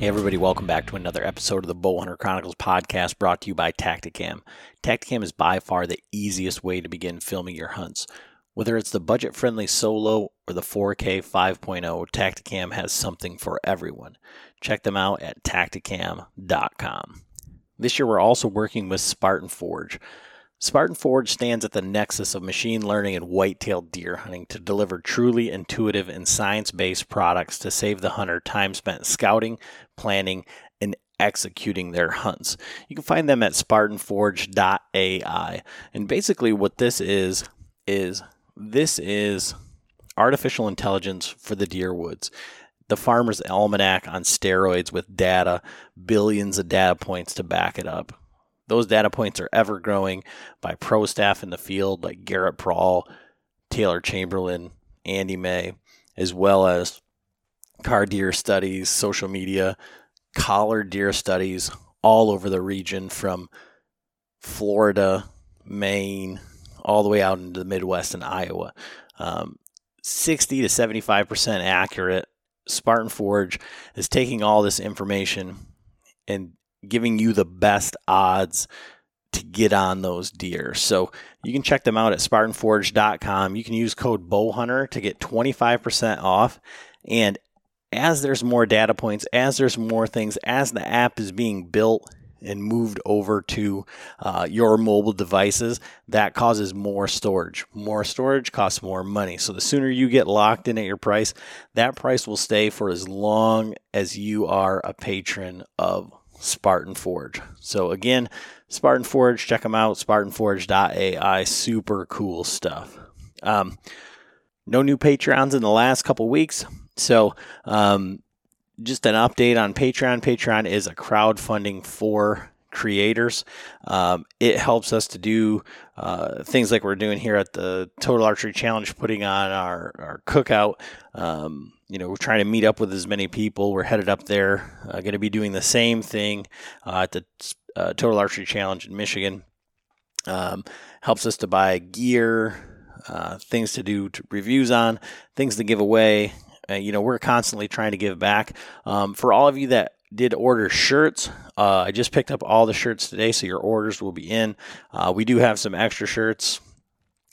Hey, everybody, welcome back to another episode of the Bowhunter Chronicles podcast brought to you by Tactacam. Tactacam is by far the easiest way to begin filming your hunts. Whether it's the budget friendly solo or the 4K 5.0, Tactacam has something for everyone. Check them out at tactacam.com. This year, we're also working with Spartan Forge. Spartan Forge stands at the nexus of machine learning and white-tailed deer hunting to deliver truly intuitive and science-based products to save the hunter time spent scouting, planning, and executing their hunts. You can find them at spartanforge.ai. And basically what this is is this is artificial intelligence for the deer woods. The farmer's almanac on steroids with data, billions of data points to back it up. Those data points are ever growing by pro staff in the field like Garrett Prawl, Taylor Chamberlain, Andy May, as well as car deer studies, social media, collar deer studies all over the region from Florida, Maine, all the way out into the Midwest and Iowa. Um, 60 to 75% accurate. Spartan Forge is taking all this information and giving you the best odds to get on those deer. So you can check them out at spartanforge.com. You can use code bowhunter to get 25% off. And as there's more data points, as there's more things, as the app is being built and moved over to uh, your mobile devices, that causes more storage. More storage costs more money. So the sooner you get locked in at your price, that price will stay for as long as you are a patron of Spartan Forge. So again, Spartan Forge, check them out, spartanforge.ai, super cool stuff. Um, no new Patreons in the last couple weeks. So, um, just an update on Patreon. Patreon is a crowdfunding for creators. Um, it helps us to do uh, things like we're doing here at the Total Archery Challenge, putting on our, our cookout. Um, you know, we're trying to meet up with as many people. We're headed up there. Uh, going to be doing the same thing uh, at the uh, Total Archery Challenge in Michigan. Um, helps us to buy gear, uh, things to do to reviews on, things to give away. Uh, you know, we're constantly trying to give back. Um, for all of you that did order shirts. Uh, I just picked up all the shirts today, so your orders will be in. Uh, we do have some extra shirts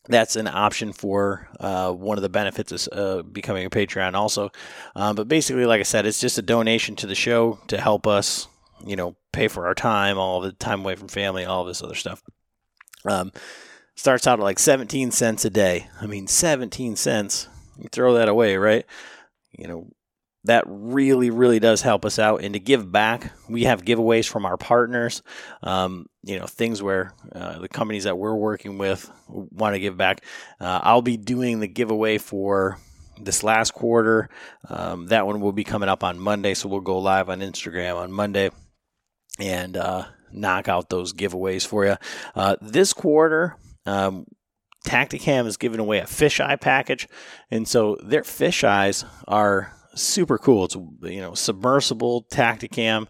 that's an option for uh, one of the benefits of uh, becoming a Patreon, also. Um, but basically, like I said, it's just a donation to the show to help us, you know, pay for our time, all the time away from family, all this other stuff. Um, starts out at like 17 cents a day. I mean, 17 cents. You throw that away, right? You know, that really, really does help us out. And to give back, we have giveaways from our partners. Um, you know, things where uh, the companies that we're working with want to give back. Uh, I'll be doing the giveaway for this last quarter. Um, that one will be coming up on Monday, so we'll go live on Instagram on Monday and uh, knock out those giveaways for you. Uh, this quarter, um, Tactacam is giving away a fisheye package, and so their fisheyes are super cool. It's you know submersible Tactacam.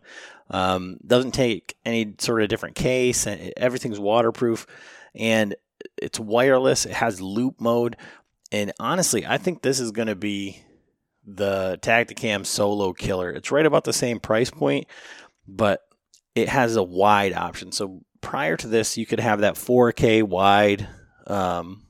Um, doesn't take any sort of different case. Everything's waterproof, and it's wireless. It has loop mode, and honestly, I think this is going to be the Tactacam Solo killer. It's right about the same price point, but it has a wide option. So prior to this, you could have that 4K wide. Um,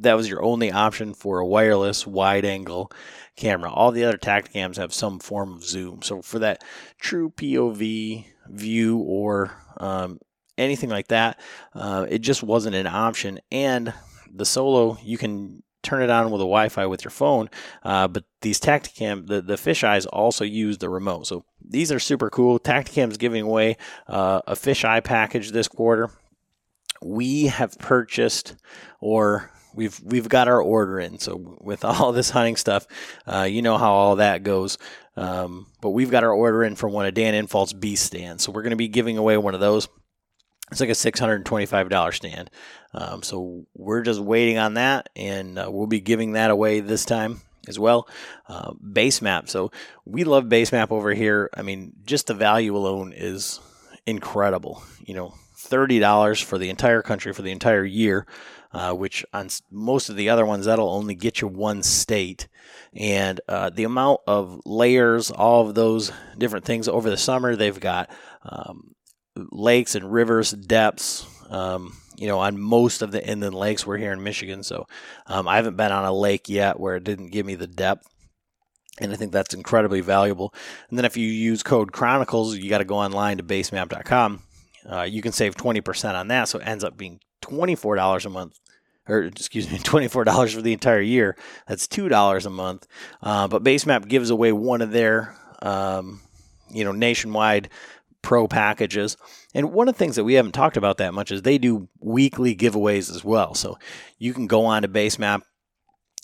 that was your only option for a wireless wide angle camera. All the other Tactacams have some form of zoom. So for that true POV view or um, anything like that, uh, it just wasn't an option. And the Solo, you can turn it on with a Wi-Fi with your phone, uh, but these Tactacam, the, the fisheyes also use the remote. So these are super cool. Tactacam's giving away uh, a fisheye package this quarter. We have purchased or we've we've got our order in. So with all this hunting stuff, uh, you know how all that goes. Um, but we've got our order in from one of Dan Infalt's beast stands. So we're going to be giving away one of those. It's like a $625 stand. Um, so we're just waiting on that, and uh, we'll be giving that away this time as well. Uh, Basemap. So we love Basemap over here. I mean, just the value alone is incredible. You know, $30 for the entire country for the entire year. Uh, which on most of the other ones, that'll only get you one state. And uh, the amount of layers, all of those different things over the summer, they've got um, lakes and rivers, depths. Um, you know, on most of the inland lakes, we're here in Michigan, so um, I haven't been on a lake yet where it didn't give me the depth and I think that's incredibly valuable. And then if you use code Chronicles, you got to go online to basemap.com. Uh, you can save 20% on that. So it ends up being $24 a month, or excuse me, $24 for the entire year. That's $2 a month. Uh, but Basemap gives away one of their, um, you know, nationwide pro packages. And one of the things that we haven't talked about that much is they do weekly giveaways as well. So you can go on to Basemap,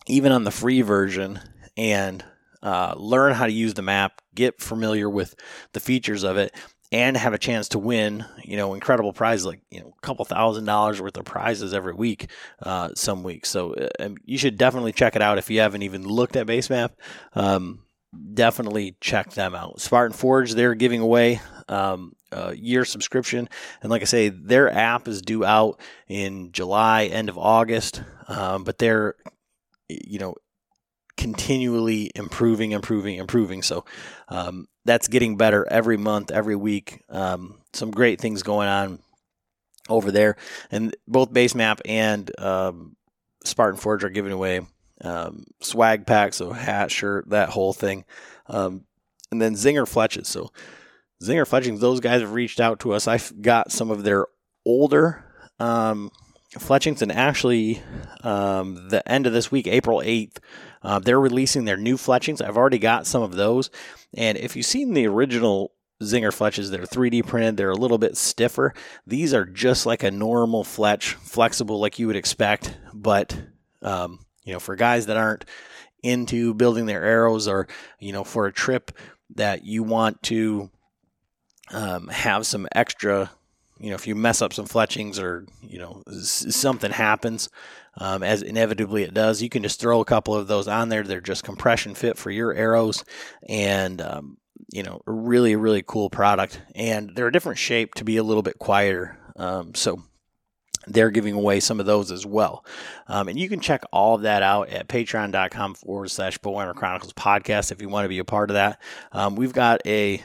even on the free version, and uh, learn how to use the map, get familiar with the features of it, and have a chance to win, you know, incredible prizes like you know a couple thousand dollars worth of prizes every week, uh, some weeks. So uh, you should definitely check it out if you haven't even looked at Basemap. Um, definitely check them out. Spartan Forge, they're giving away um, a year subscription, and like I say, their app is due out in July, end of August, um, but they're you know continually improving, improving, improving. So um, that's getting better every month, every week. Um, some great things going on over there, and both Basemap and um, Spartan Forge are giving away um, swag packs, so hat, shirt, that whole thing, um, and then Zinger Fletches. So Zinger Fletchings, those guys have reached out to us. I've got some of their older um, Fletchings, and actually, um, the end of this week, April 8th, uh, they're releasing their new Fletchings. I've already got some of those. And if you've seen the original Zinger Fletches, they're 3D printed, they're a little bit stiffer. These are just like a normal Fletch, flexible like you would expect, but, um, you know, for guys that aren't into building their arrows or, you know, for a trip that you want to um, have some extra you know, if you mess up some fletchings or, you know, something happens, um, as inevitably it does, you can just throw a couple of those on there. They're just compression fit for your arrows and, um, you know, really, really cool product. And they're a different shape to be a little bit quieter. Um, so they're giving away some of those as well. Um, and you can check all of that out at patreon.com forward slash Bowhunter Chronicles podcast if you want to be a part of that. Um, we've got a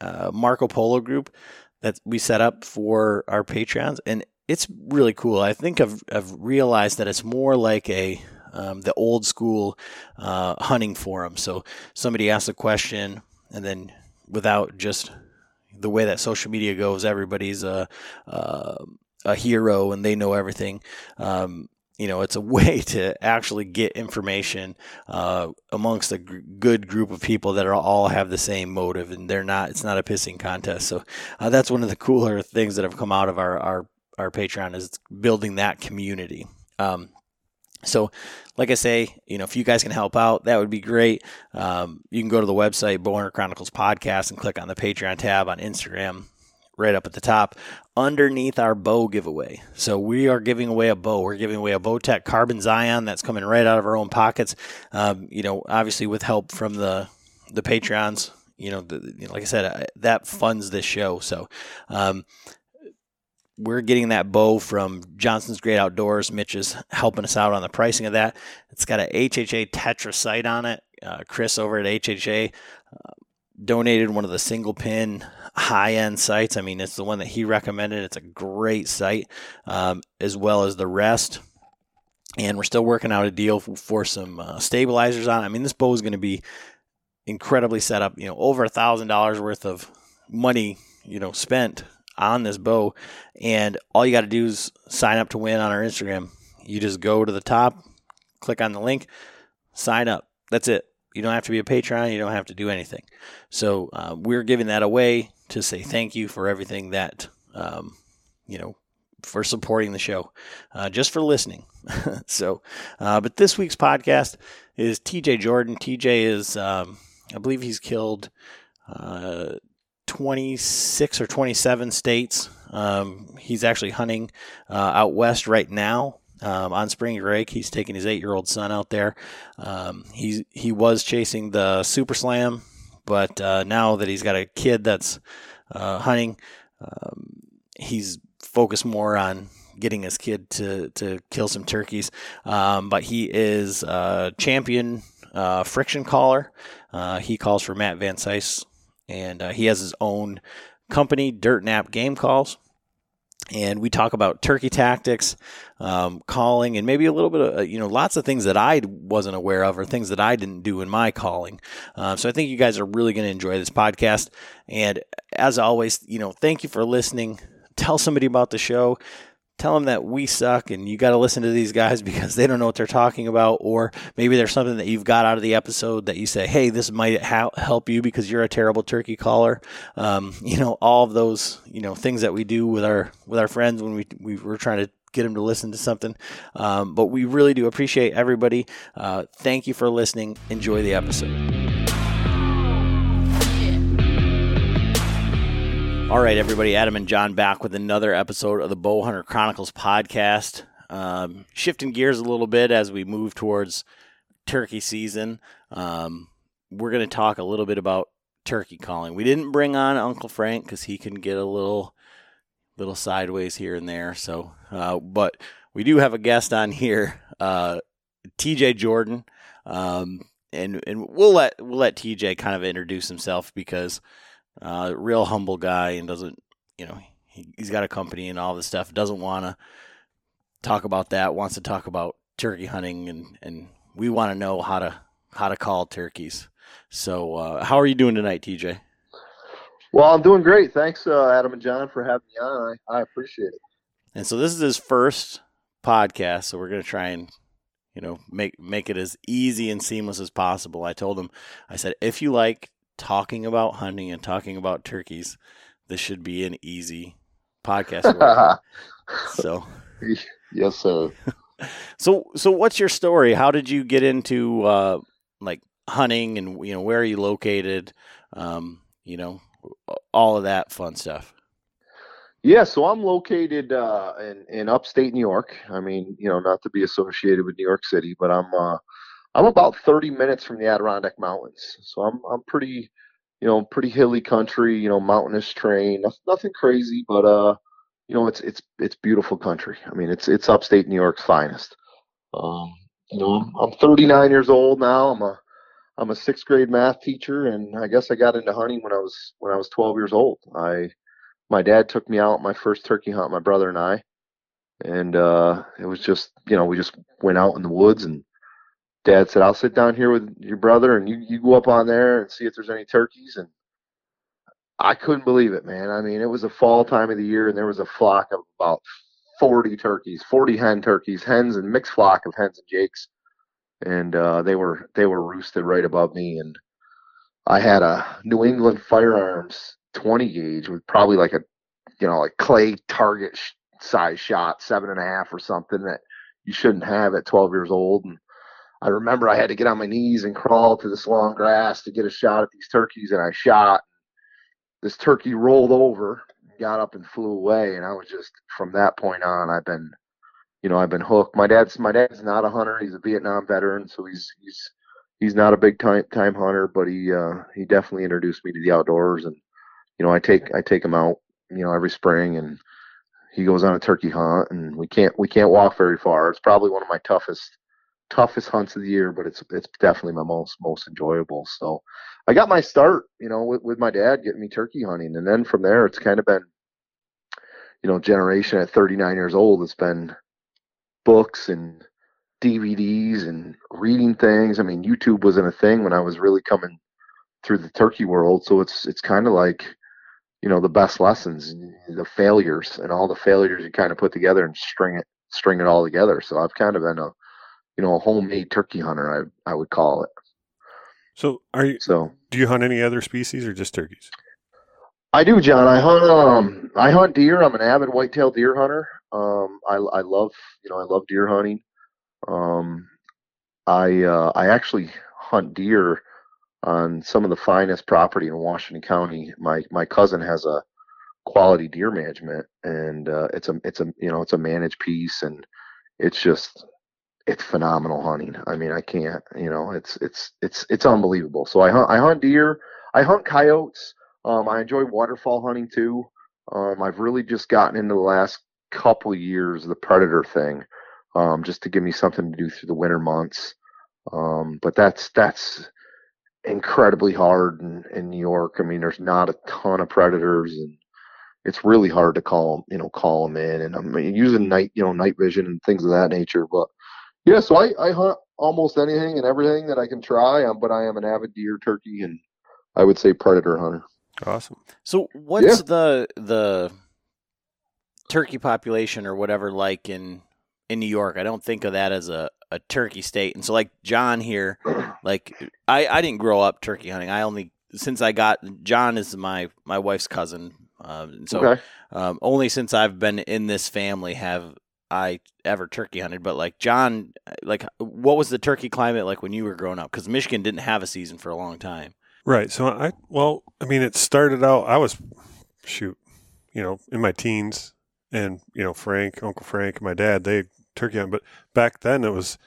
uh, Marco Polo group that we set up for our Patreons, and it's really cool. I think I've, I've realized that it's more like a um, the old school uh, hunting forum. So somebody asks a question, and then without just the way that social media goes, everybody's a a, a hero and they know everything. Um, you know, it's a way to actually get information uh, amongst a good group of people that are all have the same motive, and they're not. It's not a pissing contest. So uh, that's one of the cooler things that have come out of our our, our Patreon is building that community. Um, so, like I say, you know, if you guys can help out, that would be great. Um, you can go to the website, Bowhunter Chronicles Podcast, and click on the Patreon tab on Instagram right up at the top underneath our bow giveaway. So we are giving away a bow. We're giving away a Bowtech Carbon Zion that's coming right out of our own pockets. Um, you know, obviously with help from the the Patreons. You know, the, you know like I said, that funds this show. So. Um, we're getting that bow from Johnson's Great Outdoors. Mitch is helping us out on the pricing of that. It's got a HHA Tetra sight on it. Uh, Chris over at HHA uh, donated one of the single pin high end sights. I mean, it's the one that he recommended. It's a great sight, um, as well as the rest. And we're still working out a deal for, for some uh, stabilizers on. I mean, this bow is going to be incredibly set up. You know, over a thousand dollars worth of money, you know, spent on this bow, and all you got to do is sign up to win on our Instagram. You just go to the top, click on the link, sign up. That's it. You don't have to be a Patreon. You don't have to do anything. So uh, we're giving that away to say thank you for everything that, um, you know, for supporting the show, uh, just for listening. so, uh, but this week's podcast is TJ Jordan. TJ is, um, I believe he's killed uh, 26 or 27 states. Um, he's actually hunting uh, out west right now um, on spring break. He's taking his eight-year-old son out there. Um, he he was chasing the Super Slam, but uh, now that he's got a kid that's uh, hunting, um, he's focused more on getting his kid to to kill some turkeys. Um, but he is a champion uh, friction caller. Uh, he calls for Matt Van Cise, and uh, he has his own company, Dirt Nap Game Calls and we talk about turkey tactics, um, calling, and maybe a little bit of uh, you know lots of things that I wasn't aware of or things that I didn't do in my calling. Uh, so I think you guys are really going to enjoy this podcast. And as always, you know, thank you for listening. Tell somebody about the show tell them that we suck and you got to listen to these guys because they don't know what they're talking about or maybe there's something that you've got out of the episode that you say hey this might ha- help you because you're a terrible turkey caller. Um, you know all of those you know things that we do with our with our friends when we, we were trying to get them to listen to something. Um, but we really do appreciate everybody. Uh, thank you for listening. Enjoy the episode All right, everybody. Adam and John back with another episode of the Bowhunter Chronicles podcast. Um, shifting gears a little bit as we move towards turkey season. Um, we're going to talk a little bit about turkey calling. We didn't bring on Uncle Frank because he can get a little, little sideways here and there. So, uh, but we do have a guest on here, uh, TJ Jordan, um, and and we'll let we'll let TJ kind of introduce himself because uh, real humble guy and doesn't, you know, he, he's got a company and all this stuff. Doesn't want to talk about that. Wants to talk about turkey hunting and and we want to know how to how to call turkeys. So, uh, how are you doing tonight, TJ? Well, I'm doing great. Thanks, uh, Adam and John, for having me on. I, I appreciate it. And so, this is his first podcast. So, we're going to try and you know make make it as easy and seamless as possible. I told him, I said, if you like talking about hunting and talking about turkeys, this should be an easy podcast. so, yes, sir. so, so what's your story? How did you get into uh, like hunting, and you know where are you located? Um, you know, all of that fun stuff. Yeah, so I'm located uh, in in upstate New York. I mean, you know, not to be associated with New York City, but I'm uh, I'm about 30 minutes from the Adirondack Mountains, so I'm I'm pretty, you know, pretty hilly country, you know, mountainous terrain. Nothing, crazy, but uh, you know, it's it's it's beautiful country. I mean, it's it's upstate New York's finest. Um, you know, I'm, I'm 39 years old now. I'm a I'm a sixth grade math teacher, and I guess I got into hunting when I was when I was 12 years old. I my dad took me out my first turkey hunt, my brother and I, and uh, it was just you know we just went out in the woods and dad said, I'll sit down here with your brother and you, you go up on there and see if there's any turkeys. And I couldn't believe it, man. I mean, it was a fall time of the year and there was a flock of about 40 turkeys, 40 hen turkeys, hens and mixed flock of hens and jakes. And uh, they were they were roosted right above me. And I had a New England Firearms 20 gauge with probably like a, you know, like clay target size shot, seven and a half or something that you shouldn't have at 12 years old. And I remember I had to get on my knees and crawl to this long grass to get a shot at these turkeys, and I shot. This turkey rolled over, got up and flew away, and I was just from that point on, I've been, you know, I've been hooked. My dad's my dad's not a hunter; he's a Vietnam veteran, so he's he's he's not a big time time hunter, but he uh, he definitely introduced me to the outdoors, and you know, I take I take him out, you know, every spring, and he goes on a turkey hunt, and we can't we can't walk very far. It's probably one of my toughest toughest hunts of the year, but it's it's definitely my most most enjoyable. So I got my start, you know, with, with my dad getting me turkey hunting, and then from there it's kind of been, you know, generation at 39 years old. It's been books and DVDs and reading things. I mean, YouTube wasn't a thing when I was really coming through the turkey world, so it's it's kind of like you know the best lessons, the failures, and all the failures you kind of put together and string it string it all together. So I've kind of been a you know, a homemade turkey hunter, I I would call it. So are you? So do you hunt any other species or just turkeys? I do, John. I hunt um I hunt deer. I'm an avid whitetail deer hunter. Um, I I love you know I love deer hunting. Um, I uh, I actually hunt deer on some of the finest property in Washington County. My my cousin has a quality deer management, and uh, it's a it's a you know it's a managed piece, and it's just it's phenomenal hunting. I mean, I can't, you know, it's it's it's it's unbelievable. So I hunt I hunt deer, I hunt coyotes. Um, I enjoy waterfowl hunting too. Um, I've really just gotten into the last couple years the predator thing, um, just to give me something to do through the winter months. Um, but that's that's incredibly hard in, in New York. I mean, there's not a ton of predators, and it's really hard to call you know call them in. And I'm using night you know night vision and things of that nature. But yeah, so I, I hunt almost anything and everything that I can try. Um, but I am an avid deer, turkey, and I would say predator hunter. Awesome. So what's yeah. the the turkey population or whatever like in in New York? I don't think of that as a, a turkey state. And so like John here, like I, I didn't grow up turkey hunting. I only since I got John is my my wife's cousin. Um, so okay. um, only since I've been in this family have I ever turkey hunted. But like John, uh, like what was the turkey climate like when you were growing up? Because Michigan didn't have a season for a long time. Right. So I well, I mean, it started out. I was shoot, you know, in my teens, and you know, Frank, Uncle Frank, my dad, they turkey hunt. But back then, it was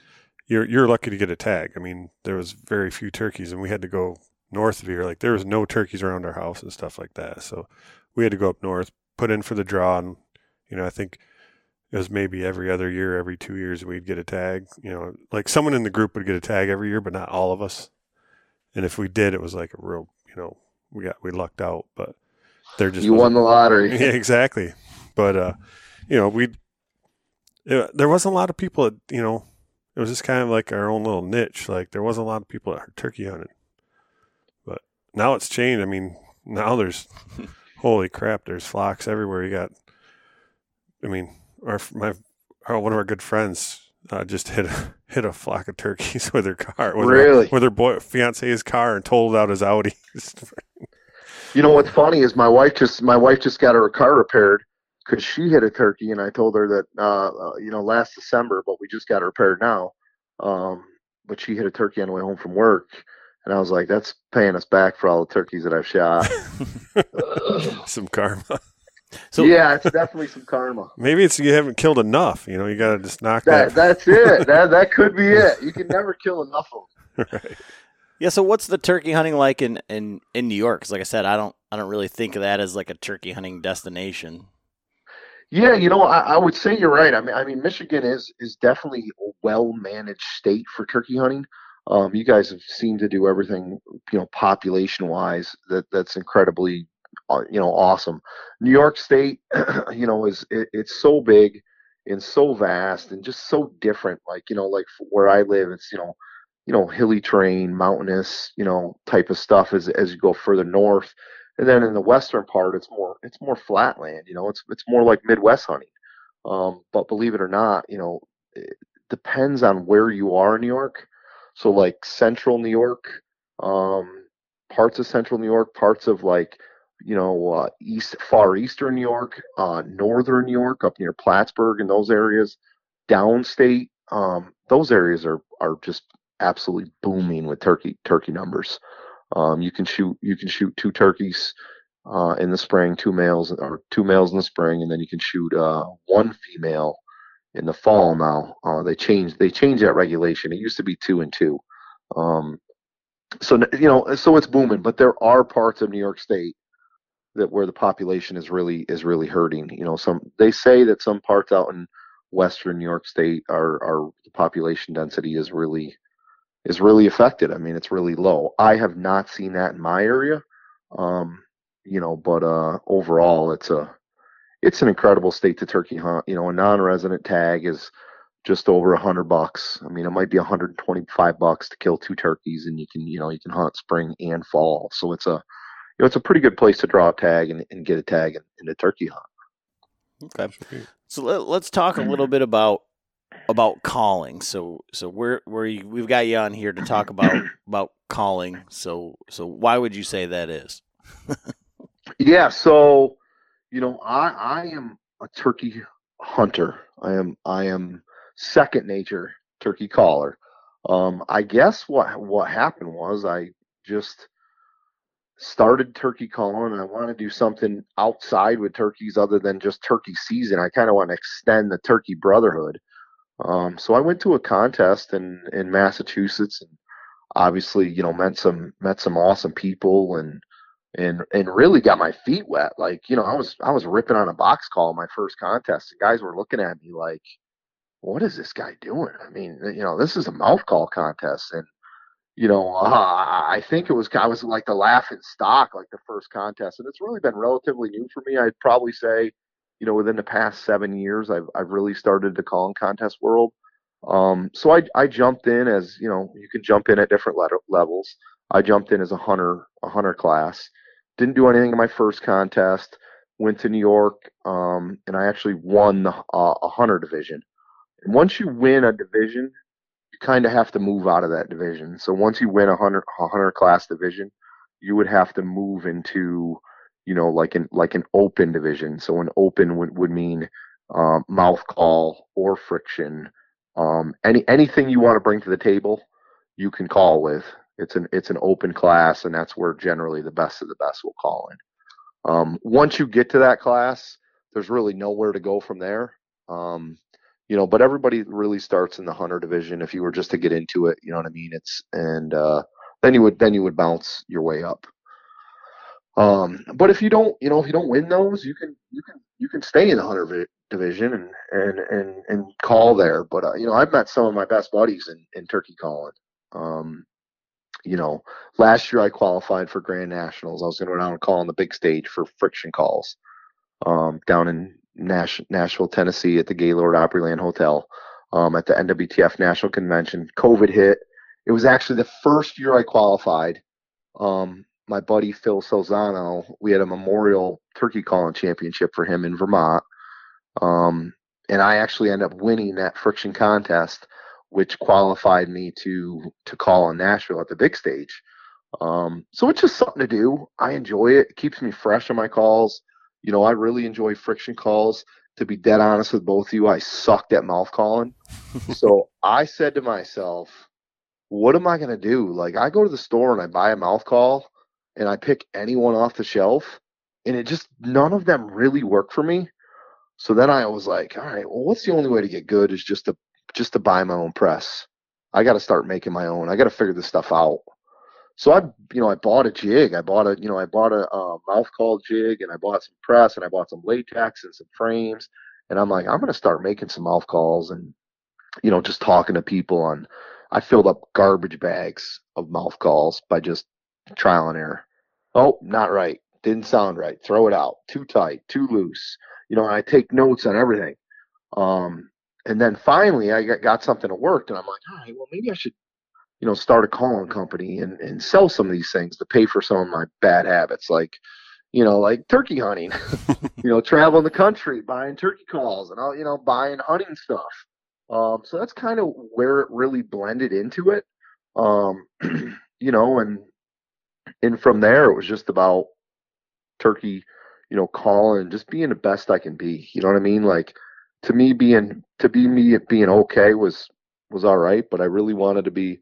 you're you're lucky to get a tag. I mean, there was very few turkeys, and we had to go north of here. Like there was no turkeys around our house and stuff like that. So we had to go up north, put in for the draw, and you know, I think it was maybe every other year, every two years, we'd get a tag. You know, like someone in the group would get a tag every year, but not all of us. And if we did, it was like a real, you know, we got we lucked out, but they're just you won the lottery. Yeah, exactly. But uh, you know, we there wasn't a lot of people that you know. It was just kind of like our own little niche. Like there wasn't a lot of people that are turkey hunting. But now it's changed. I mean, now there's holy crap. There's flocks everywhere. You got. I mean, our my our, one of our good friends uh, just hit a, hit a flock of turkeys with her car. With really? Her, with her boy fiance's car and totaled out his Audi. you know what's funny is my wife just my wife just got her car repaired because she hit a turkey, and I told her that uh, uh, you know last December, but we just got it repaired now. Um, but she hit a turkey on the way home from work, and I was like, "That's paying us back for all the turkeys that I've shot." Some karma. So yeah, it's definitely some karma. Maybe it's you haven't killed enough. You know, you got to just knock that. that. That's it. that that could be it. You can never kill enough of them. right. Yeah. So what's the turkey hunting like in in in New York? Because like I said, I don't I don't really think of that as like a turkey hunting destination. Yeah, you know, I, I would say you're right. I mean, I mean, Michigan is is definitely a well managed state for turkey hunting. Um, you guys have seemed to do everything, you know, population wise. That that's incredibly you know awesome. New York State, you know, is it, it's so big and so vast and just so different. Like you know, like where I live, it's you know, you know, hilly terrain, mountainous, you know, type of stuff as as you go further north. And then in the western part, it's more it's more flat land. You know, it's it's more like Midwest hunting. Um, but believe it or not, you know, it depends on where you are in New York. So like central New York, um, parts of central New York, parts of like you know, uh, east, far eastern New York, uh, northern New York, up near Plattsburgh and those areas, downstate, um, those areas are are just absolutely booming with turkey turkey numbers. Um, you can shoot you can shoot two turkeys uh, in the spring, two males or two males in the spring, and then you can shoot uh, one female in the fall. Now uh, they changed they changed that regulation. It used to be two and two. Um, so you know, so it's booming. But there are parts of New York State that where the population is really is really hurting. You know, some they say that some parts out in western New York State are are the population density is really is really affected. I mean, it's really low. I have not seen that in my area. Um, you know, but uh overall it's a it's an incredible state to turkey hunt. You know, a non-resident tag is just over a hundred bucks. I mean, it might be 125 bucks to kill two turkeys, and you can, you know, you can hunt spring and fall. So it's a know, it's a pretty good place to draw a tag and, and get a tag in, in a turkey hunt. Okay, so let, us talk a little bit about about calling. So so we're we we've got you on here to talk about about calling. So so why would you say that is? yeah, so you know, I I am a turkey hunter. I am I am second nature turkey caller. Um, I guess what what happened was I just started turkey calling and I want to do something outside with turkeys other than just turkey season. I kind of want to extend the turkey brotherhood. Um, so I went to a contest in, in Massachusetts and obviously, you know, met some, met some awesome people and, and and really got my feet wet. Like you know, I was I was ripping on a box call my first contest, and guys were looking at me like, "What is this guy doing?" I mean, you know, this is a mouth call contest, and you know, uh, I think it was I was like the laughing stock, like the first contest, and it's really been relatively new for me. I'd probably say, you know, within the past seven years, I've I've really started to call in contest world. Um, so I I jumped in as you know, you can jump in at different le- levels. I jumped in as a hunter, a hunter class. Didn't do anything in my first contest. Went to New York, um, and I actually won the, uh, a hunter division. And once you win a division, you kind of have to move out of that division. So once you win a hunter, a hunter class division, you would have to move into, you know, like an like an open division. So an open would would mean um, mouth call or friction. Um, any anything you want to bring to the table, you can call with. It's an it's an open class, and that's where generally the best of the best will call in. Um, once you get to that class, there's really nowhere to go from there. Um, you know, but everybody really starts in the hunter division. If you were just to get into it, you know what I mean. It's and uh, then you would then you would bounce your way up. Um, but if you don't, you know, if you don't win those, you can you can you can stay in the hunter vi- division and and and and call there. But uh, you know, I've met some of my best buddies in in turkey calling. Um, you know, last year I qualified for Grand Nationals. I was going to go down and call on the big stage for friction calls um, down in Nash- Nashville, Tennessee at the Gaylord Opryland Hotel um, at the NWTF National Convention. COVID hit. It was actually the first year I qualified. Um, my buddy Phil Salzano, we had a memorial turkey calling championship for him in Vermont. Um, and I actually ended up winning that friction contest which qualified me to to call in Nashville at the big stage. Um, so it's just something to do. I enjoy it. It keeps me fresh on my calls. You know, I really enjoy friction calls. To be dead honest with both of you, I sucked at mouth calling. so I said to myself, what am I going to do? Like, I go to the store and I buy a mouth call and I pick anyone off the shelf, and it just, none of them really work for me. So then I was like, all right, well, what's the only way to get good is just to just to buy my own press. I got to start making my own. I got to figure this stuff out. So I, you know, I bought a jig. I bought a, you know, I bought a uh, mouth call jig, and I bought some press, and I bought some latex and some frames. And I'm like, I'm gonna start making some mouth calls, and you know, just talking to people on. I filled up garbage bags of mouth calls by just trial and error. Oh, not right. Didn't sound right. Throw it out. Too tight. Too loose. You know, I take notes on everything. Um, and then finally I got, got something that worked and I'm like, all right, well maybe I should, you know, start a calling company and, and sell some of these things to pay for some of my bad habits, like, you know, like turkey hunting, you know, traveling the country, buying turkey calls and all, you know, buying hunting stuff. Um, so that's kind of where it really blended into it. Um, you know, and and from there it was just about turkey, you know, calling, just being the best I can be. You know what I mean? Like to me being to be me being okay was was all right, but I really wanted to be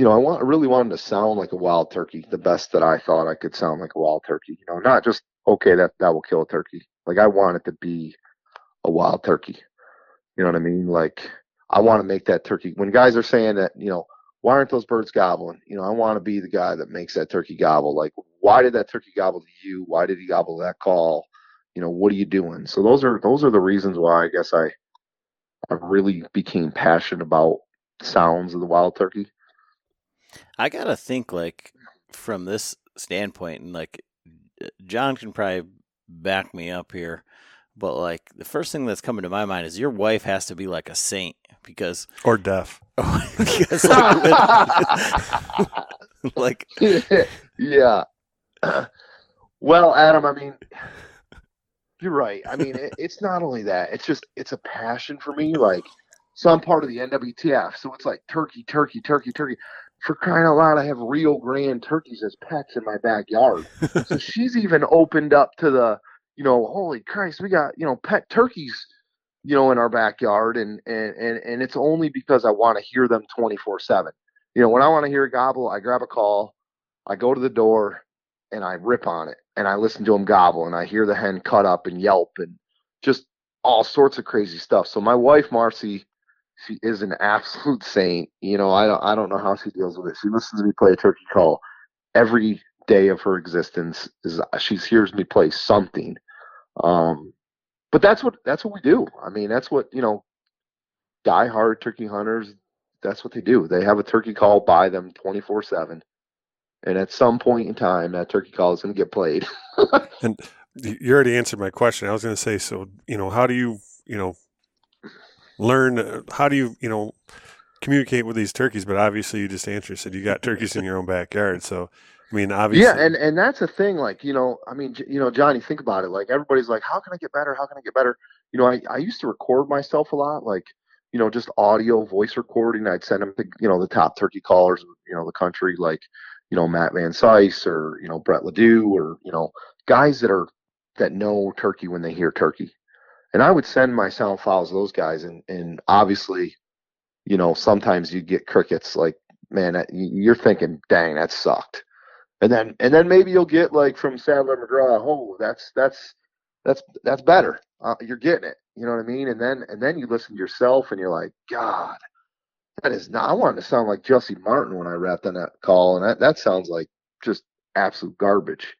you know, I want I really wanted to sound like a wild turkey, the best that I thought I could sound like a wild turkey. You know, not just okay that that will kill a turkey. Like I want it to be a wild turkey. You know what I mean? Like I want to make that turkey. When guys are saying that, you know, why aren't those birds gobbling? You know, I want to be the guy that makes that turkey gobble. Like, why did that turkey gobble to you? Why did he gobble that call? you know what are you doing so those are those are the reasons why i guess i i really became passionate about sounds of the wild turkey i gotta think like from this standpoint and like john can probably back me up here but like the first thing that's coming to my mind is your wife has to be like a saint because or deaf because like, like yeah well adam i mean you're right. I mean, it, it's not only that; it's just it's a passion for me. Like, so I'm part of the NWTF, so it's like turkey, turkey, turkey, turkey. For crying out loud, I have Rio Grande turkeys as pets in my backyard. so she's even opened up to the, you know, holy Christ, we got you know pet turkeys, you know, in our backyard, and and and and it's only because I want to hear them 24 seven. You know, when I want to hear a gobble, I grab a call, I go to the door, and I rip on it and I listen to him gobble and I hear the hen cut up and yelp and just all sorts of crazy stuff. So my wife Marcy, she is an absolute saint. You know, I don't I don't know how she deals with it. She listens to me play a turkey call every day of her existence is she hears me play something. Um, but that's what that's what we do. I mean, that's what you know. Die-hard turkey hunters, that's what they do. They have a turkey call by them twenty four seven, and at some point in time, that turkey call is going to get played. and you already answered my question. I was going to say, so you know, how do you you know learn? Uh, how do you you know communicate with these turkeys? But obviously, you just answered said you got turkeys in your own backyard, so I mean, obviously. Yeah, and and that's a thing. Like you know, I mean, you know, Johnny, think about it. Like everybody's like, how can I get better? How can I get better? You know, I I used to record myself a lot, like you know, just audio voice recording. I'd send them to you know the top turkey callers, you know, the country, like you know Matt Van Cise or you know Brett Ledoux or you know guys that are that know turkey when they hear turkey. And I would send my sound files to those guys, and and obviously, you know, sometimes you get crickets. Like, man, you're thinking, dang, that sucked and then and then maybe you'll get like from Sadler McGraw, oh, that's that's that's that's better. Uh, you're getting it. You know what I mean? And then and then you listen to yourself and you're like, God, that is not. I wanted to sound like Jesse Martin when I rapped on that call, and that that sounds like just absolute garbage.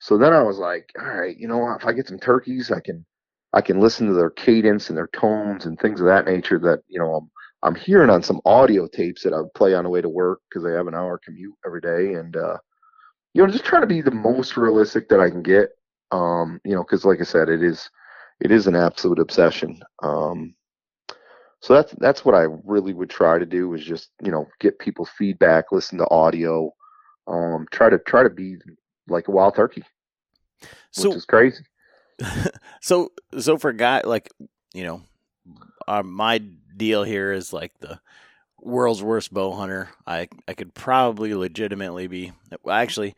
So then I was like, all right, you know, if I get some turkeys, I can I can listen to their cadence and their tones and things of that nature that you know I'm I'm hearing on some audio tapes that I play on the way to work because I have an hour commute every day, and uh, you know, just trying to be the most realistic that I can get. Um, you know, because like I said, it is it is an absolute obsession. Um, so that's that's what I really would try to do is just you know get people's feedback, listen to audio, um, try to try to be like a wild turkey, so, which is crazy. so so for a guy like you know, uh, my deal here is like the world's worst bow hunter. I I could probably legitimately be. Actually,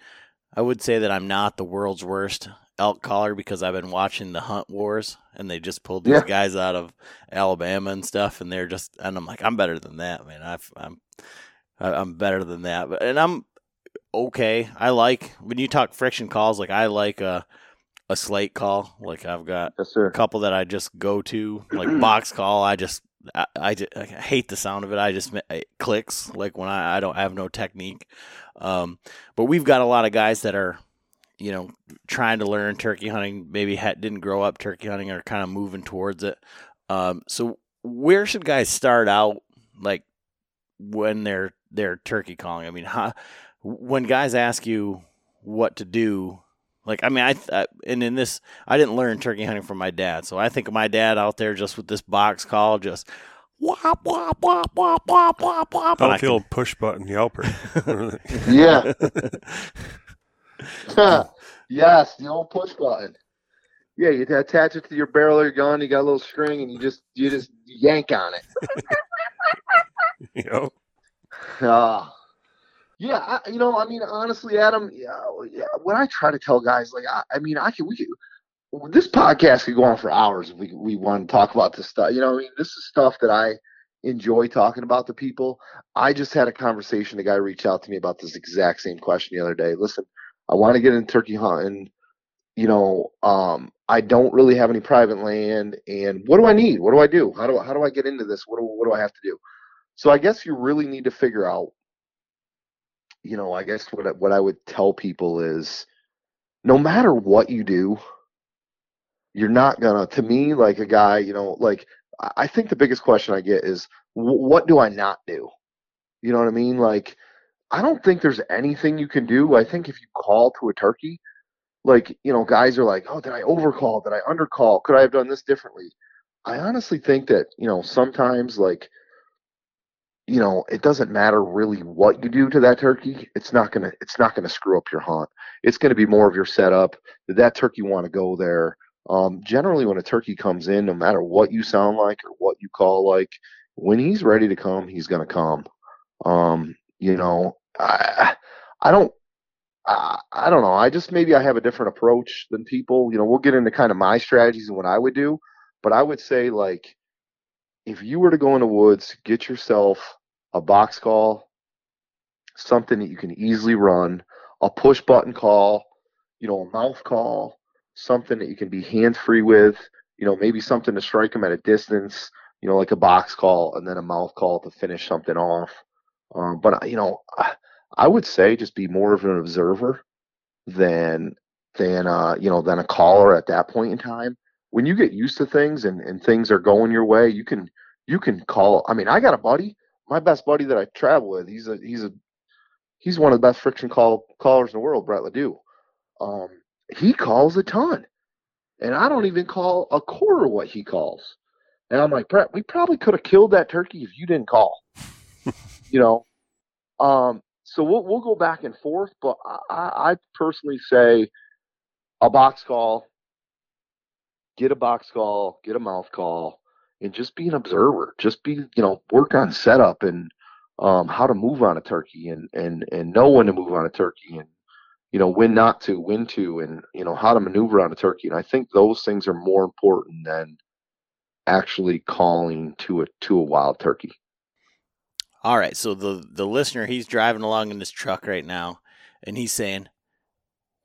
I would say that I'm not the world's worst elk caller because I've been watching the hunt wars and they just pulled these yeah. guys out of Alabama and stuff, and they're just and I'm like I'm better than that, man. I've, I'm I'm better than that, but and I'm okay. I like when you talk friction calls. Like I like a a slate call. Like I've got yes, a couple that I just go to. Like box call, I just I, I, I, hate the sound of it. I just it clicks like when I, I don't have no technique. Um, but we've got a lot of guys that are, you know, trying to learn turkey hunting. Maybe ha- didn't grow up turkey hunting or kind of moving towards it. Um, so where should guys start out? Like when they're they're turkey calling. I mean, how, when guys ask you what to do, like I mean, I, I, and in this, I didn't learn turkey hunting from my dad, so I think of my dad out there just with this box call, just wop wop wop wop wop wop wop. Oh, the old push button yelper. yeah. yes, the old push button. Yeah, you attach it to your barrel of your gun. You got a little string, and you just you just yank on it. yep. Ah. Yeah, I, you know, I mean, honestly, Adam, yeah, yeah, what I try to tell guys, like, I, I mean, I can, we this podcast could go on for hours if we we want to talk about this stuff. You know, I mean, this is stuff that I enjoy talking about to people. I just had a conversation. A guy reached out to me about this exact same question the other day. Listen, I want to get in turkey hunting. You know, um, I don't really have any private land, and what do I need? What do I do? How do how do I get into this? What do what do I have to do? So I guess you really need to figure out you know, I guess what what I would tell people is, no matter what you do, you're not gonna. To me, like a guy, you know, like I think the biggest question I get is, what do I not do? You know what I mean? Like, I don't think there's anything you can do. I think if you call to a turkey, like you know, guys are like, oh, did I overcall? Did I undercall? Could I have done this differently? I honestly think that you know sometimes like you know, it doesn't matter really what you do to that turkey. It's not gonna it's not gonna screw up your hunt. It's gonna be more of your setup. Did that turkey want to go there? Um, generally, when a turkey comes in, no matter what you sound like or what you call like, when he's ready to come, he's gonna come. Um, you know, I I don't I, I don't know. I just maybe I have a different approach than people. You know, we'll get into kind of my strategies and what I would do, but I would say like if you were to go in the woods, get yourself a box call, something that you can easily run, a push button call, you know, a mouth call, something that you can be hands free with, you know, maybe something to strike them at a distance, you know, like a box call and then a mouth call to finish something off. Um, but you know, I, I would say just be more of an observer than than uh, you know than a caller at that point in time. When you get used to things and, and things are going your way, you can you can call. I mean, I got a buddy, my best buddy that I travel with. He's a he's a he's one of the best friction call callers in the world, Brett Ledoux. Um, he calls a ton, and I don't even call a quarter what he calls. And I'm like, Brett, we probably could have killed that turkey if you didn't call. you know, um, so we'll we'll go back and forth, but I, I personally say a box call, get a box call, get a mouth call, and just be an observer. Just be, you know, work on setup and um, how to move on a turkey and and and know when to move on a turkey and you know when not to, when to, and you know how to maneuver on a turkey. And I think those things are more important than actually calling to a to a wild turkey. All right, so the the listener he's driving along in this truck right now, and he's saying,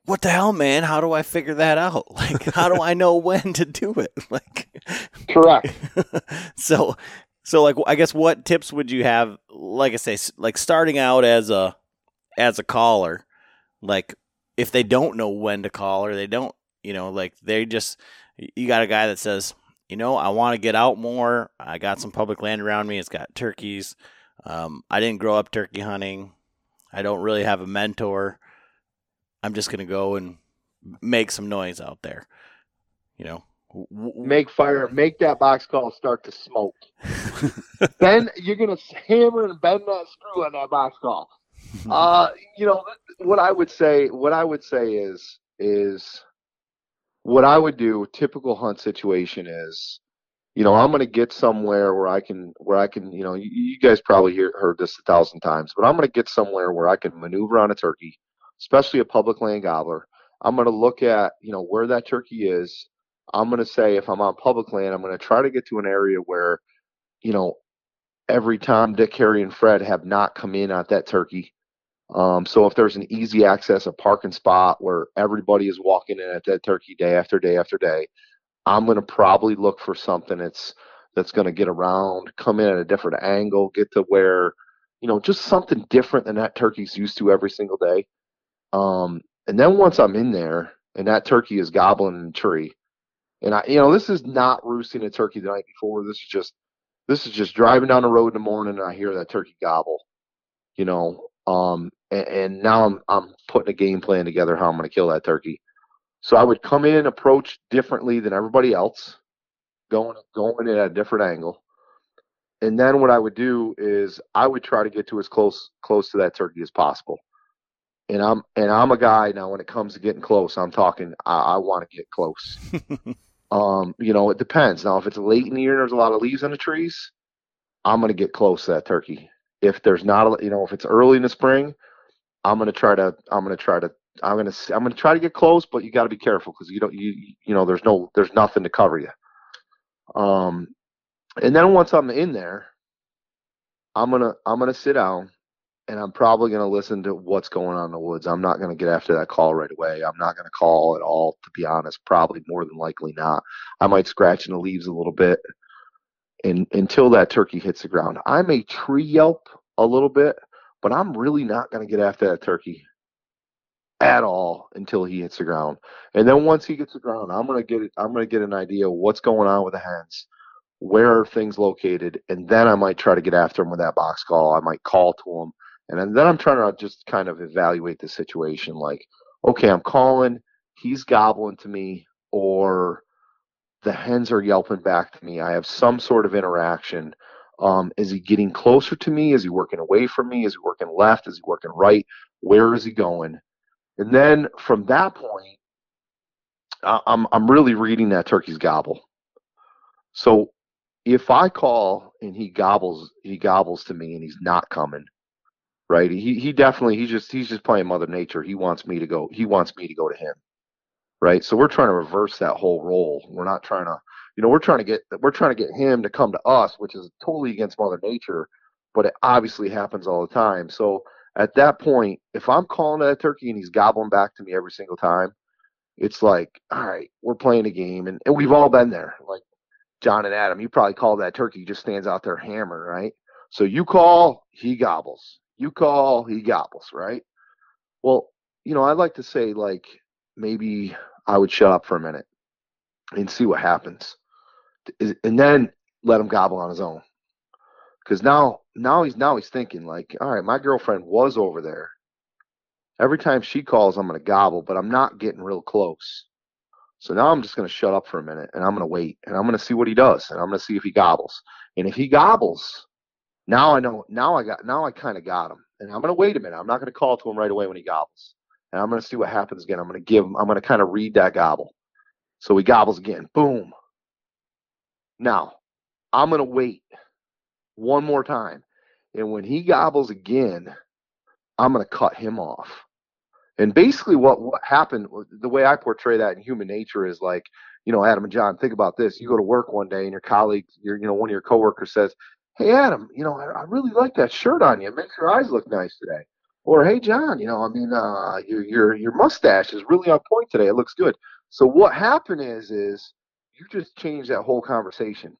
"What the hell, man? How do I figure that out? Like, how do I know when to do it? Like, correct. so, so like, I guess what tips would you have? Like I say, like starting out as a as a caller, like if they don't know when to call or they don't, you know, like they just you got a guy that says, you know, I want to get out more. I got some public land around me. It's got turkeys. Um, I didn't grow up turkey hunting. I don't really have a mentor. I'm just going to go and make some noise out there. You know, make fire, make that box call start to smoke. then you're going to hammer and bend that screw on that box call. Uh, you know, what I would say, what I would say is, is what I would do, typical hunt situation is, you know, I'm going to get somewhere where I can, where I can, you know, you, you guys probably hear, heard this a thousand times, but I'm going to get somewhere where I can maneuver on a turkey, especially a public land gobbler. I'm going to look at, you know, where that turkey is. I'm going to say if I'm on public land, I'm going to try to get to an area where, you know, every Tom, Dick, Harry, and Fred have not come in at that turkey. Um, so if there's an easy access, a parking spot where everybody is walking in at that turkey day after day after day, I'm going to probably look for something that's that's going to get around, come in at a different angle, get to where, you know, just something different than that turkey's used to every single day. Um, and then once I'm in there and that turkey is gobbling in the tree, and I, you know, this is not roosting a turkey the night before. This is just, this is just driving down the road in the morning and I hear that turkey gobble, you know, um, and, and now I'm, I'm putting a game plan together how I'm going to kill that turkey. So I would come in, approach differently than everybody else, going going in at a different angle. And then what I would do is I would try to get to as close close to that turkey as possible. And I'm and I'm a guy now when it comes to getting close, I'm talking I, I want to get close. um, you know, it depends. Now if it's late in the year and there's a lot of leaves on the trees, I'm gonna get close to that turkey. If there's not a you know, if it's early in the spring, I'm gonna try to I'm gonna try to I'm gonna I'm gonna try to get close, but you got to be careful because you don't you you know there's no there's nothing to cover you. Um, and then once I'm in there, I'm gonna I'm gonna sit down, and I'm probably gonna listen to what's going on in the woods. I'm not gonna get after that call right away. I'm not gonna call at all, to be honest. Probably more than likely not. I might scratch in the leaves a little bit, and until that turkey hits the ground, I may tree yelp a little bit, but I'm really not gonna get after that turkey at all until he hits the ground. And then once he gets the ground, I'm gonna get I'm gonna get an idea of what's going on with the hens, where are things located, and then I might try to get after him with that box call. I might call to him, and then I'm trying to just kind of evaluate the situation. Like, okay, I'm calling, he's gobbling to me, or the hens are yelping back to me. I have some sort of interaction. Um, is he getting closer to me? Is he working away from me? Is he working left? Is he working right? Where is he going? And then from that point, I'm I'm really reading that turkey's gobble. So if I call and he gobbles, he gobbles to me and he's not coming, right? He he definitely he's just he's just playing Mother Nature. He wants me to go. He wants me to go to him, right? So we're trying to reverse that whole role. We're not trying to, you know, we're trying to get we're trying to get him to come to us, which is totally against Mother Nature, but it obviously happens all the time. So at that point, if I'm calling that turkey and he's gobbling back to me every single time, it's like, all right, we're playing a game, and, and we've all been there. Like John and Adam, you probably call that turkey, just stands out there hammer, right? So you call, he gobbles. You call, he gobbles, right? Well, you know, I'd like to say like maybe I would shut up for a minute and see what happens, and then let him gobble on his own. Because now, now he's now he's thinking like, all right, my girlfriend was over there. Every time she calls, I'm gonna gobble, but I'm not getting real close. So now I'm just gonna shut up for a minute and I'm gonna wait and I'm gonna see what he does and I'm gonna see if he gobbles. And if he gobbles, now I know. Now I got. Now I kind of got him. And I'm gonna wait a minute. I'm not gonna call to him right away when he gobbles. And I'm gonna see what happens again. I'm gonna give him. I'm gonna kind of read that gobble. So he gobbles again. Boom. Now I'm gonna wait one more time. And when he gobbles again, I'm gonna cut him off. And basically, what what happened? The way I portray that in human nature is like, you know, Adam and John. Think about this: you go to work one day, and your colleague, your you know, one of your coworkers says, hey Adam, you know, I, I really like that shirt on you. It makes your eyes look nice today. Or hey John, you know, I mean, uh, your your your mustache is really on point today. It looks good. So what happened is is you just changed that whole conversation.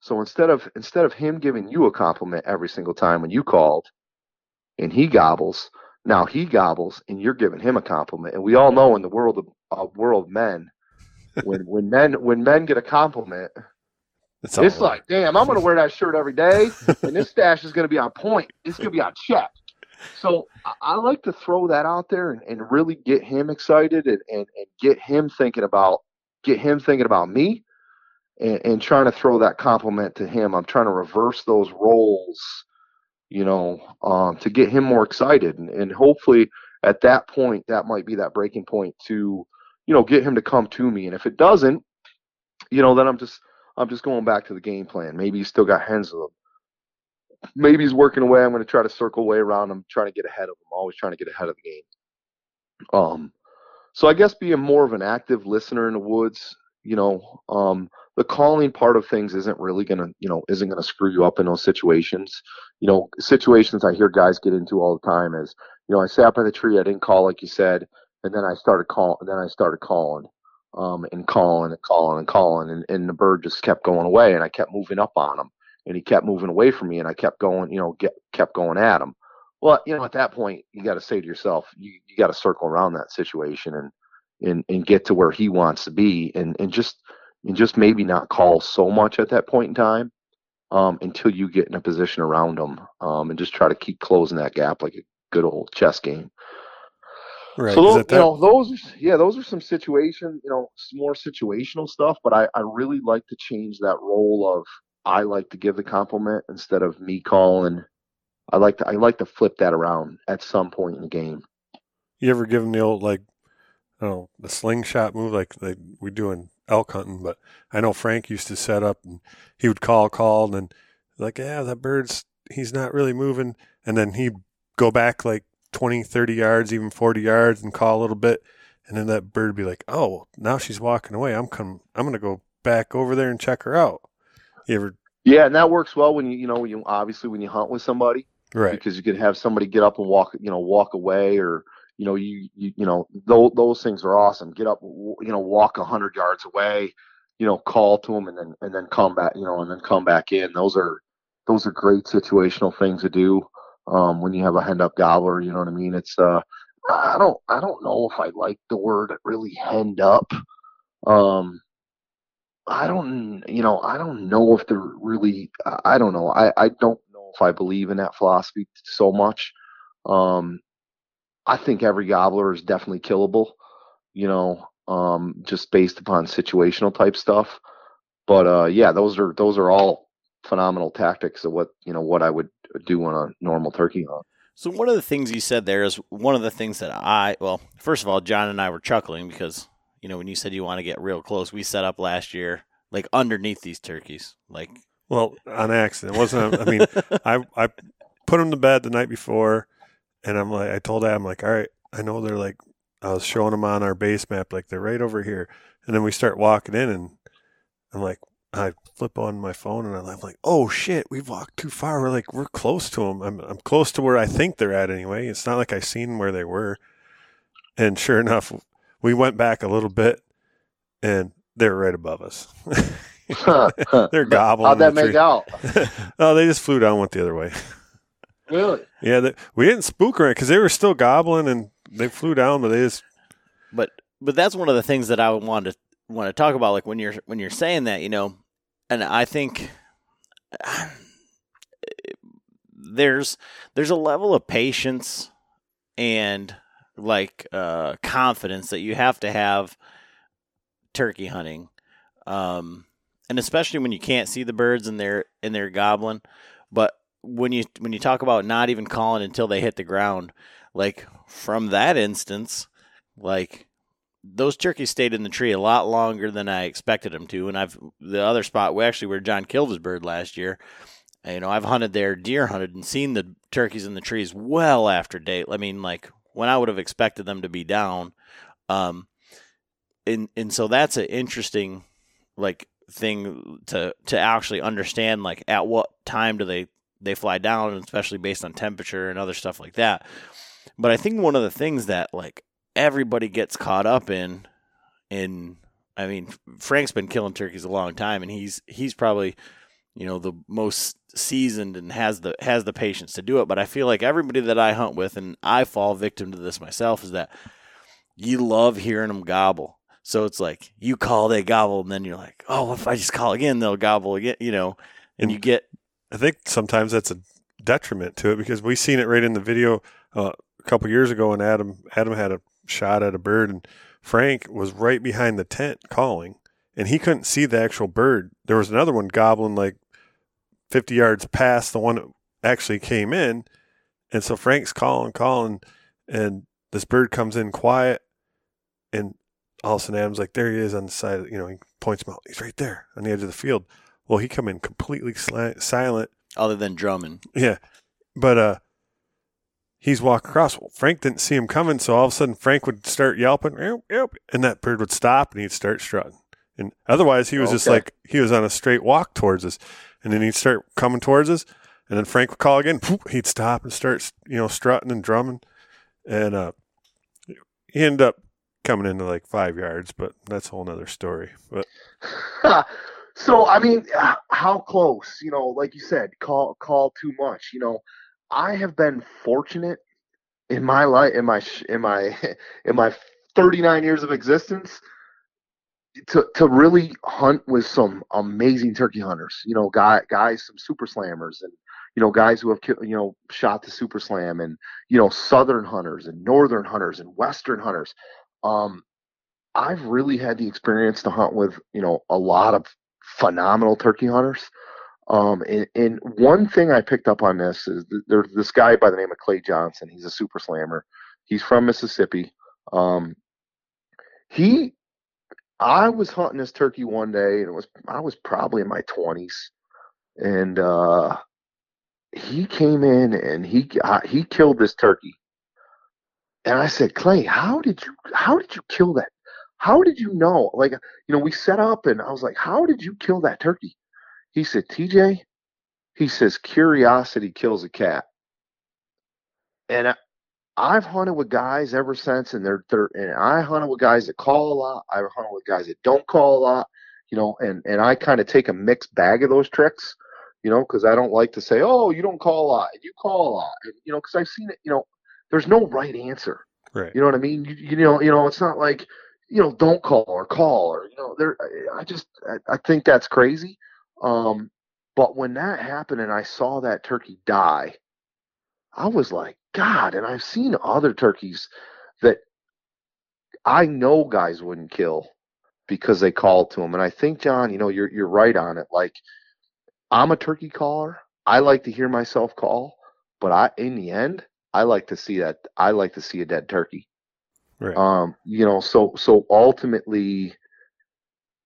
So instead of instead of him giving you a compliment every single time when you called, and he gobbles, now he gobbles and you're giving him a compliment. And we all know in the world of uh, world men, when when men when men get a compliment, it's, it's like, damn, I'm going to wear that shirt every day, and this stash is going to be on point. It's going to be on check. So I, I, like to throw that out there and, and really get him excited and, and, and, get him thinking about get him thinking about me and, and trying to throw that compliment to him. I'm trying to reverse those roles, you know, um, to get him more excited. And, and hopefully at that point, that might be that breaking point to, you know, get him to come to me. And if it doesn't, you know, then I'm just I'm just going back to the game plan. Maybe he's still got hands of them. Maybe he's working away. I'm going to try to circle way around him, trying to get ahead of him. Always trying to get ahead of the game. Um, so I guess being more of an active listener in the woods, you know, um, the calling part of things isn't really going to, you know, isn't going to screw you up in those situations. You know, situations I hear guys get into all the time is, you know, I sat by the tree, I didn't call like you said, and then I started calling, and then I started calling um, and calling and calling and calling, and, and the bird just kept going away, and I kept moving up on him, and he kept moving away from me, and I kept going, you know, get, kept going at him. Well, you know, at that point, you got to say to yourself, you, you got to circle around that situation and and and get to where he wants to be, and and just and just maybe not call so much at that point in time um, until you get in a position around him, um, and just try to keep closing that gap like a good old chess game. Right. So those, you know, those, yeah, those are some situation, you know, some more situational stuff. But I, I really like to change that role of I like to give the compliment instead of me calling. I like to, I like to flip that around at some point in the game. You ever give them the old like, I don't know, the slingshot move like they we do in elk hunting? But I know Frank used to set up and he would call, call, and then like, yeah, that bird's he's not really moving, and then he'd go back like 20, 30 yards, even 40 yards and call a little bit. And then that bird would be like, oh, now she's walking away. I'm come, I'm going to go back over there and check her out. You ever? Yeah. And that works well when you, you know, you obviously when you hunt with somebody, right? Because you could have somebody get up and walk, you know, walk away or, you know, you, you, you know, those, those things are awesome. Get up, you know, walk a hundred yards away, you know, call to them and then, and then come back, you know, and then come back in. Those are, those are great situational things to do um, when you have a hen up gobbler. You know what I mean? It's uh, I don't I don't know if I like the word really henned up. Um, I don't you know I don't know if they're really I don't know I I don't know if I believe in that philosophy so much. Um, I think every gobbler is definitely killable. You know, um, just based upon situational type stuff. But uh, yeah, those are those are all phenomenal tactics of what you know what I would do on a normal turkey hunt. So one of the things you said there is one of the things that I well, first of all, John and I were chuckling because you know when you said you want to get real close, we set up last year like underneath these turkeys, like well on accident. It wasn't I mean I I put them to bed the night before, and I'm like I told Adam like all right I know they're like I was showing them on our Basemap like they're right over here, and then we start walking in and I'm like I flip on my phone and I'm like, oh shit, we've walked too far. We're like, we're close to them. I'm, I'm close to where I think they're at anyway. It's not like I seen where they were. And sure enough, we went back a little bit and they're right above us. they're gobbling. How'd that make out? oh, they just flew down, went the other way. Really? Yeah, they, we didn't spook around because they were still gobbling and they flew down, but they just but but that's one of the things that I would want to want to talk about. Like when you're when you're saying that, you know, and I think there's there's a level of patience and like uh, confidence that you have to have turkey hunting, um, and especially when you can't see the birds and they're and they're gobbling. But when you when you talk about not even calling until they hit the ground, like from that instance, like those turkeys stayed in the tree a lot longer than I expected them to. And I've the other spot we actually where John killed his bird last year. You know, I've hunted there, deer hunted, and seen the turkeys in the trees well after date. I mean, like when I would have expected them to be down. Um, and and so that's an interesting like thing to to actually understand like at what time do they they fly down, especially based on temperature and other stuff like that. But I think one of the things that like everybody gets caught up in in I mean Frank's been killing turkeys a long time and he's he's probably you know the most seasoned and has the has the patience to do it. But I feel like everybody that I hunt with and I fall victim to this myself is that you love hearing them gobble. So it's like you call they gobble and then you're like oh if I just call again they'll gobble again you know? And you get I think sometimes that's a detriment to it because we seen it right in the video uh, a couple years ago and Adam Adam had a shot at a bird, and Frank was right behind the tent calling, and he couldn't see the actual bird. There was another one gobbling like 50 yards past the one that actually came in. And so Frank's calling, calling, and this bird comes in quiet, and all of a sudden Adam's like, there he is on the side. Of, you know, he points him out. He's right there on the edge of the field. Well, he come in completely silent, other than drumming. Yeah, but uh, he's walking across. Well, Frank didn't see him coming, so all of a sudden Frank would start yelping, yelp, yelp, and that bird would stop and he'd start strutting. And otherwise, he was okay. just like he was on a straight walk towards us, and then he'd start coming towards us, and then Frank would call again. He'd stop and start, you know, strutting and drumming, and uh, he ended up coming into like five yards, but that's a whole nother story. But so I mean, how close? You know, like you said, call call too much. You know, I have been fortunate in my life, in my in my in my 39 years of existence, to to really hunt with some amazing turkey hunters. You know, guy, guys, some super slammers, and you know, guys who have you know shot the super slam, and you know, southern hunters, and northern hunters, and western hunters. Um, I've really had the experience to hunt with you know a lot of phenomenal turkey hunters. Um, and, and, one thing I picked up on this is th- there's this guy by the name of Clay Johnson. He's a super slammer. He's from Mississippi. Um, he, I was hunting this turkey one day, and it was I was probably in my twenties, and uh, he came in and he uh, he killed this turkey. And I said, Clay, how did you how did you kill that? How did you know? Like, you know, we set up, and I was like, how did you kill that turkey? He said, TJ, he says, curiosity kills a cat. And I, I've hunted with guys ever since, and they're, they're and I hunted with guys that call a lot. I've hunted with guys that don't call a lot, you know, and and I kind of take a mixed bag of those tricks, you know, because I don't like to say, oh, you don't call a lot, you call a lot, and, you know, because I've seen it, you know, there's no right answer. Right. You know what I mean? You, you know, you know, it's not like you know, don't call or call or you know, there. I just I, I think that's crazy. Um, but when that happened and I saw that turkey die, I was like, God, and I've seen other turkeys that I know guys wouldn't kill because they called to them. And I think, John, you know, you're you're right on it. Like I'm a turkey caller. I like to hear myself call, but I in the end, I like to see that I like to see a dead turkey. Right. Um, you know, so so ultimately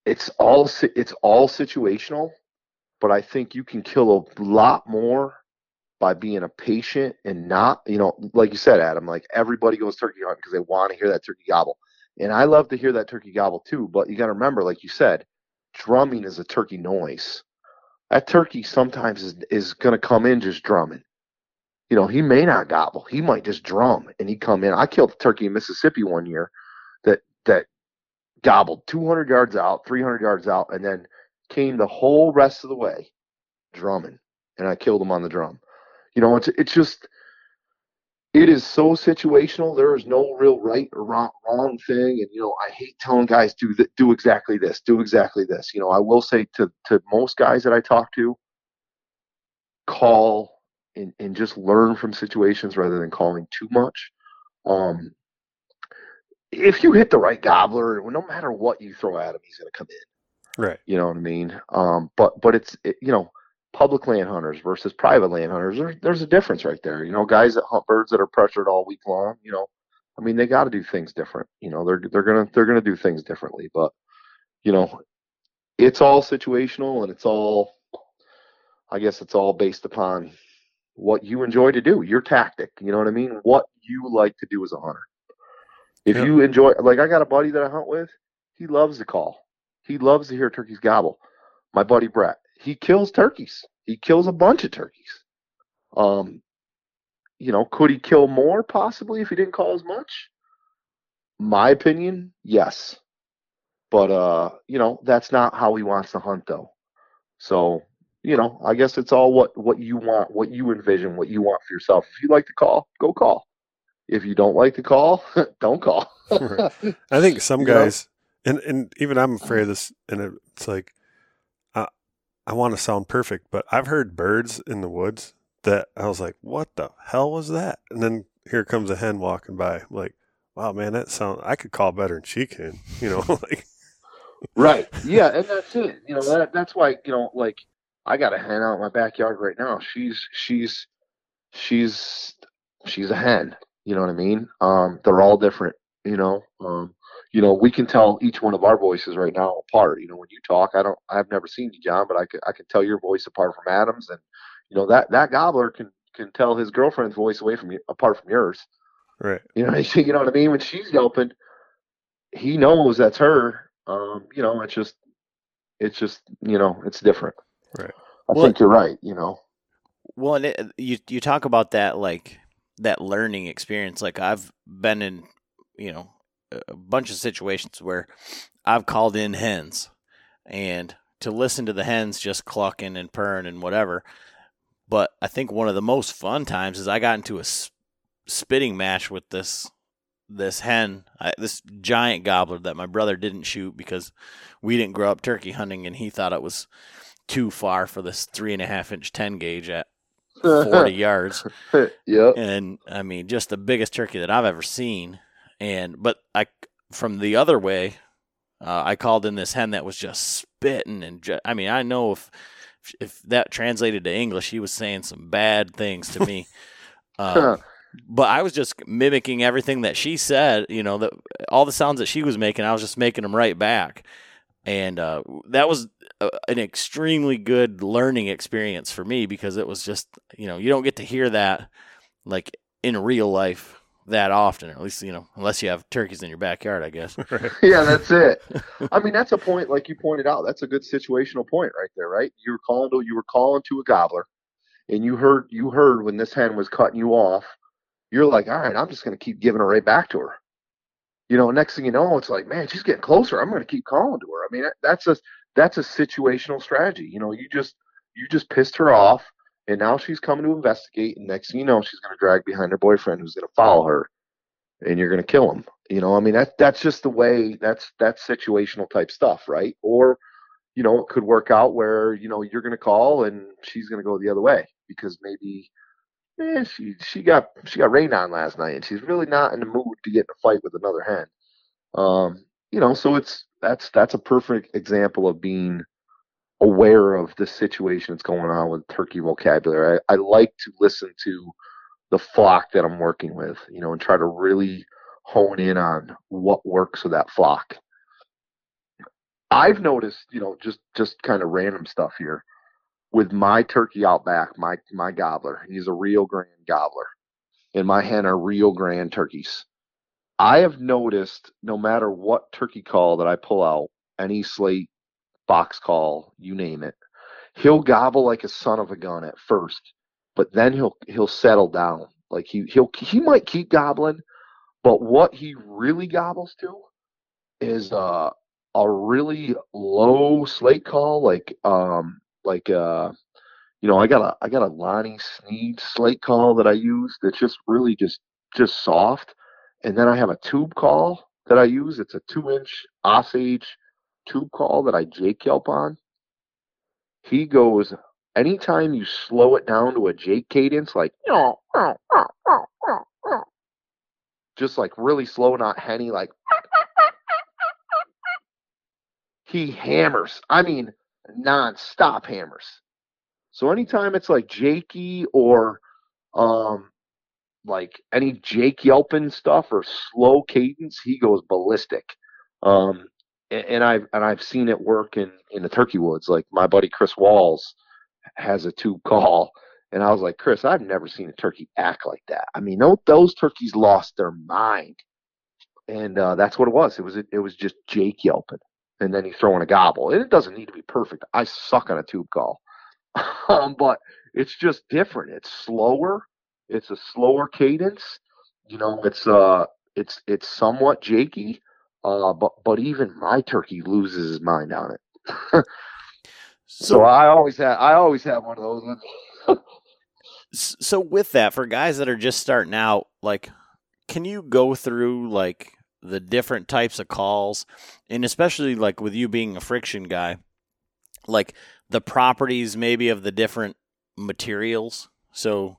it's all it's all situational but I think you can kill a lot more by being a patient and not, you know, like you said, Adam, like everybody goes turkey hunting because they want to hear that turkey gobble. And I love to hear that turkey gobble too, but you got to remember, like you said, drumming is a turkey noise. That turkey sometimes is, is going to come in just drumming. You know, he may not gobble. He might just drum and he come in. I killed a turkey in Mississippi one year that that gobbled 200 yards out, 300 yards out, and then came the whole rest of the way drumming, and I killed him on the drum. You know, it's it's just it is so situational. There is no real right or wrong, wrong thing. And you know, I hate telling guys do th- do exactly this, do exactly this. You know, I will say to to most guys that I talk to, call and, and just learn from situations rather than calling too much. Um, if you hit the right gobbler, no matter what you throw at him, he's going to come in. Right. You know what I mean? Um, but but it's it, you know public land hunters versus private land hunters. There's there's a difference right there. You know, guys that hunt birds that are pressured all week long. You know, I mean they got to do things different. You know, they're they're gonna they're gonna do things differently. But you know, it's all situational and it's all. I guess it's all based upon what you enjoy to do, your tactic. You know what I mean? What you like to do as a hunter. If you enjoy, like I got a buddy that I hunt with, he loves to call. He loves to hear turkeys gobble. My buddy Brett, he kills turkeys. He kills a bunch of turkeys. Um, you know, could he kill more possibly if he didn't call as much? My opinion, yes. But uh, you know, that's not how he wants to hunt though. So, you know, I guess it's all what what you want, what you envision, what you want for yourself. If you like to call, go call. If you don't like to call, don't call. I think some guys, and and even I'm afraid of this, and it's like, I I want to sound perfect, but I've heard birds in the woods that I was like, what the hell was that? And then here comes a hen walking by, I'm like, wow, man, that sound I could call better than she can, you know, like Right. Yeah, and that's it. You know, that that's why, you know, like I got a hen out in my backyard right now. She's she's she's she's a hen. You know what I mean? Um, they're all different, you know. Um, you know, we can tell each one of our voices right now apart. You know, when you talk, I don't I've never seen you, John, but I could I can tell your voice apart from Adam's and you know that that gobbler can can tell his girlfriend's voice away from you apart from yours. right, You know, you know what I mean? When she's yelping, he knows that's her. Um, you know, it's just, it's just, you know, it's different. Right. I Well- think you're right. You know. Well, and it, you you talk about that like that learning experience. Like I've been in, you know, a bunch of situations where I've called in hens, and to listen to the hens just clucking and purring and whatever. But I think one of the most fun times is I got into a spitting match with this this hen, I, this giant gobbler that my brother didn't shoot because we didn't grow up turkey hunting, and he thought it was too far for this three and a half inch ten gauge at 40 yards yep. and i mean just the biggest turkey that i've ever seen and but i from the other way uh, i called in this hen that was just spitting and i mean i know if if that translated to english he was saying some bad things to me. Um, but i was just mimicking everything that she said you know that all the sounds that she was making i was just making them right back. And uh, that was a, an extremely good learning experience for me because it was just you know you don't get to hear that like in real life that often or at least you know unless you have turkeys in your backyard i guess right, yeah, that's it. I mean, that's a point, like you pointed out. That's a good situational point right there, right? You were calling to you were calling to a gobbler, and you heard you heard when this hen was cutting you off. You're like, all right, I'm just going to keep giving her right back to her. You know, next thing you know, it's like, man, she's getting closer. I'm going to keep calling to her. I mean, that's a that's a situational strategy. You know, you just you just pissed her off, and now she's coming to investigate. And next thing you know, she's going to drag behind her boyfriend, who's going to follow her, and you're going to kill him. You know, I mean, that that's just the way. That's that's situational type stuff, right? Or, you know, it could work out where you know you're going to call and she's going to go the other way because maybe. Eh, she she got she got rained on last night and she's really not in the mood to get in a fight with another hen. Um, you know, so it's that's that's a perfect example of being aware of the situation that's going on with turkey vocabulary. I, I like to listen to the flock that I'm working with, you know, and try to really hone in on what works with that flock. I've noticed, you know, just just kind of random stuff here with my turkey out back, my my gobbler. He's a Rio Grande gobbler, and my hen are Rio Grande turkeys. I have noticed no matter what turkey call that I pull out, any slate, box call, you name it, he'll gobble like a son of a gun at first, but then he'll he'll settle down. Like he he'll he might keep gobbling, but what he really gobbles to is uh, a really low slate call, like um like uh you know, I got a I got a Lonnie Sneed slate call that I use that's just really just just soft, and then I have a tube call that I use. It's a two inch Osage tube call that I Jake Yelp on. He goes anytime you slow it down to a Jake cadence, like just like really slow, not henny, like he hammers. I mean, non-stop hammers. So anytime it's like Jakey or um like any Jake yelping stuff or slow cadence, he goes ballistic. Um and, I've and I've seen it work in in the turkey woods. Like my buddy Chris Walls has a tube call and I was like, Chris, I've never seen a turkey act like that. I mean, those turkeys lost their mind, and uh, that's what it was. It was it was just Jake yelping, and then he's throwing a gobble. And it doesn't need to be perfect. I suck on a tube call, um, but it's just different. It's slower. It's a slower cadence. You know, it's uh, it's it's somewhat jakey, uh, but but even my turkey loses his mind on it. so, so I always have I always have one of those so with that, for guys that are just starting out, like, can you go through like the different types of calls, and especially like with you being a friction guy, like the properties maybe of the different materials? So,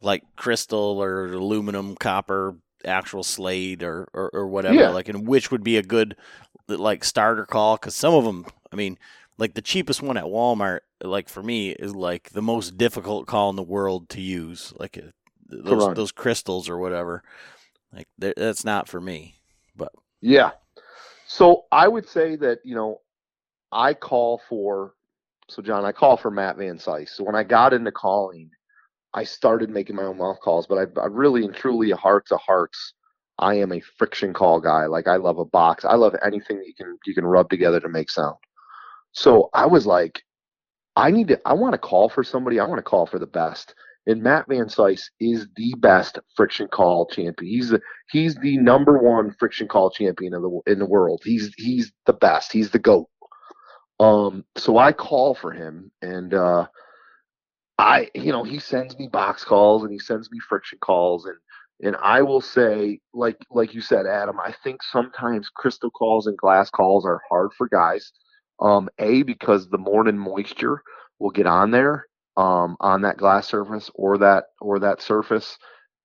like crystal or aluminum, copper, actual slate, or or, or whatever. Yeah. Like, and which would be a good like starter call? Because some of them, I mean, like the cheapest one at Walmart, like for me, is like the most difficult call in the world to use. Like uh, those those crystals or whatever. Like that's not for me. But yeah, so I would say that you know, I call for. So John, I call for Matt Van Cise. So when I got into calling, I started making my own mouth calls, but I, I really and truly, heart to hearts, I am a friction call guy. Like I love a box. I love anything that you can you can rub together to make sound. So I was like, I need to, I want to call for somebody. I want to call for the best. And Matt Van Cise is the best friction call champion. He's the, he's the number one friction call champion in the in the world. He's he's the best. He's the goat. Um, so I call for him, and uh, I you know he sends me box calls and he sends me friction calls, and and I will say like like you said, Adam. I think sometimes crystal calls and glass calls are hard for guys um, a because the morning moisture will get on there um, on that glass surface or that or that surface,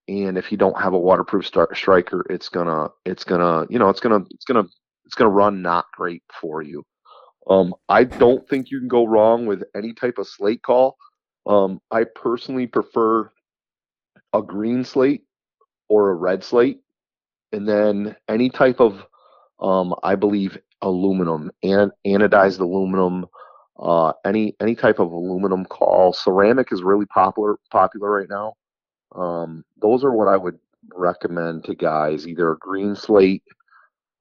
and if you don't have a waterproof start, striker, it's gonna it's gonna you know it's gonna it's gonna it's gonna run not great for you. Um, I don't think you can go wrong with any type of slate call. Um, I personally prefer a green slate or a red slate, and then any type of um, I believe aluminum, and anodized aluminum, uh, any any type of aluminum call. Ceramic is really popular popular right now. Um, those are what I would recommend to guys: either a green slate,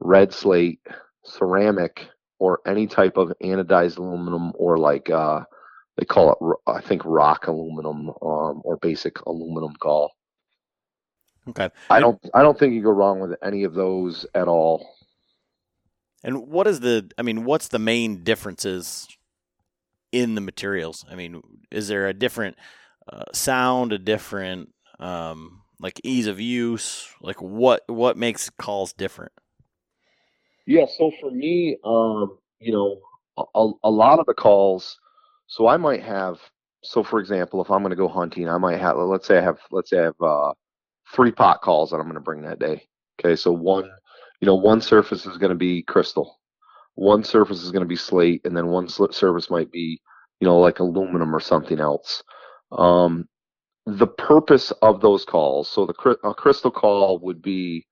red slate, ceramic, or any type of anodized aluminum, or like uh, they call it, I think, rock aluminum um, or basic aluminum call. Okay. I don't I don't think you go wrong with any of those at all. And what is the? I mean, what's the main differences in the materials? I mean, is there a different uh, sound, a different um, like ease of use? Like what what makes calls different? Yeah. So for me, um, you know, a, a lot of the calls. So I might have. So for example, if I'm going to go hunting, I might have. Let's say I have. Let's say I have uh, three pot calls that I'm going to bring that day. Okay. So one you know, one surface is going to be crystal, one surface is going to be slate, and then one surface might be, you know, like aluminum or something else. Um, the purpose of those calls, so the a crystal call would be,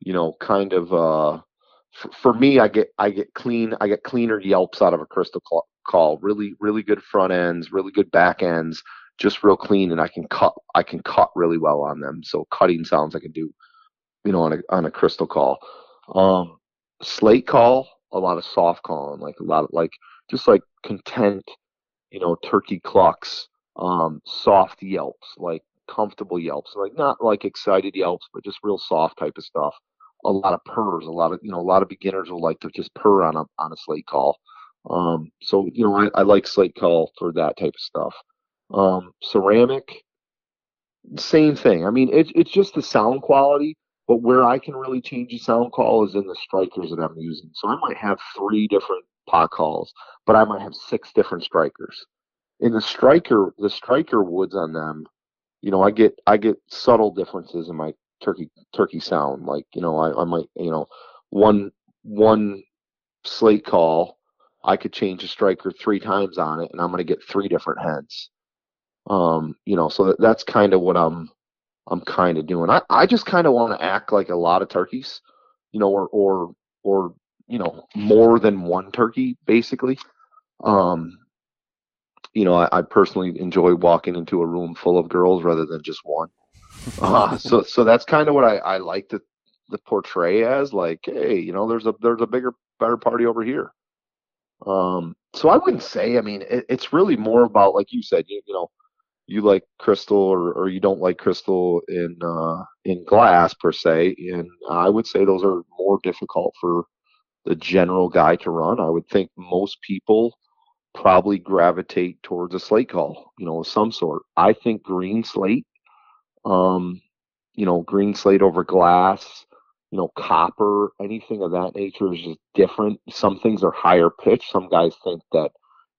you know, kind of uh, for me, I get I get clean, I get cleaner yelps out of a crystal call. Really, really good front ends, really good back ends, just real clean, and I can cut I can cut really well on them. So cutting sounds I can do, you know, on a on a crystal call. Um, slate call, a lot of soft calling, like a lot of like just like content, you know, turkey clucks, um, soft yelps, like comfortable yelps, like not like excited yelps, but just real soft type of stuff. A lot of purrs, a lot of you know, a lot of beginners will like to just purr on a on a slate call. Um, so you know, I, I like slate call for that type of stuff. Um, ceramic, same thing. I mean, it's it's just the sound quality. But where I can really change the sound call is in the strikers that I'm using. So I might have three different pot calls, but I might have six different strikers. In the striker, the striker woods on them, you know, I get I get subtle differences in my turkey turkey sound. Like, you know, I, I might, you know, one one slate call, I could change a striker three times on it, and I'm going to get three different heads. Um, you know, so that, that's kind of what I'm I'm kind of doing. I, I just kind of want to act like a lot of turkeys, you know, or or or you know more than one turkey basically. Um, you know, I, I personally enjoy walking into a room full of girls rather than just one. Uh, so so that's kind of what I, I like to the portray as like, hey, you know, there's a there's a bigger better party over here. Um, so I wouldn't say. I mean, it, it's really more about like you said, you, you know, you like crystal or, or you don't like crystal in uh, in glass per se, and I would say those are more difficult for the general guy to run. I would think most people probably gravitate towards a slate call, you know, of some sort. I think green slate, um, you know, green slate over glass, you know, copper, anything of that nature is just different. Some things are higher pitch. Some guys think that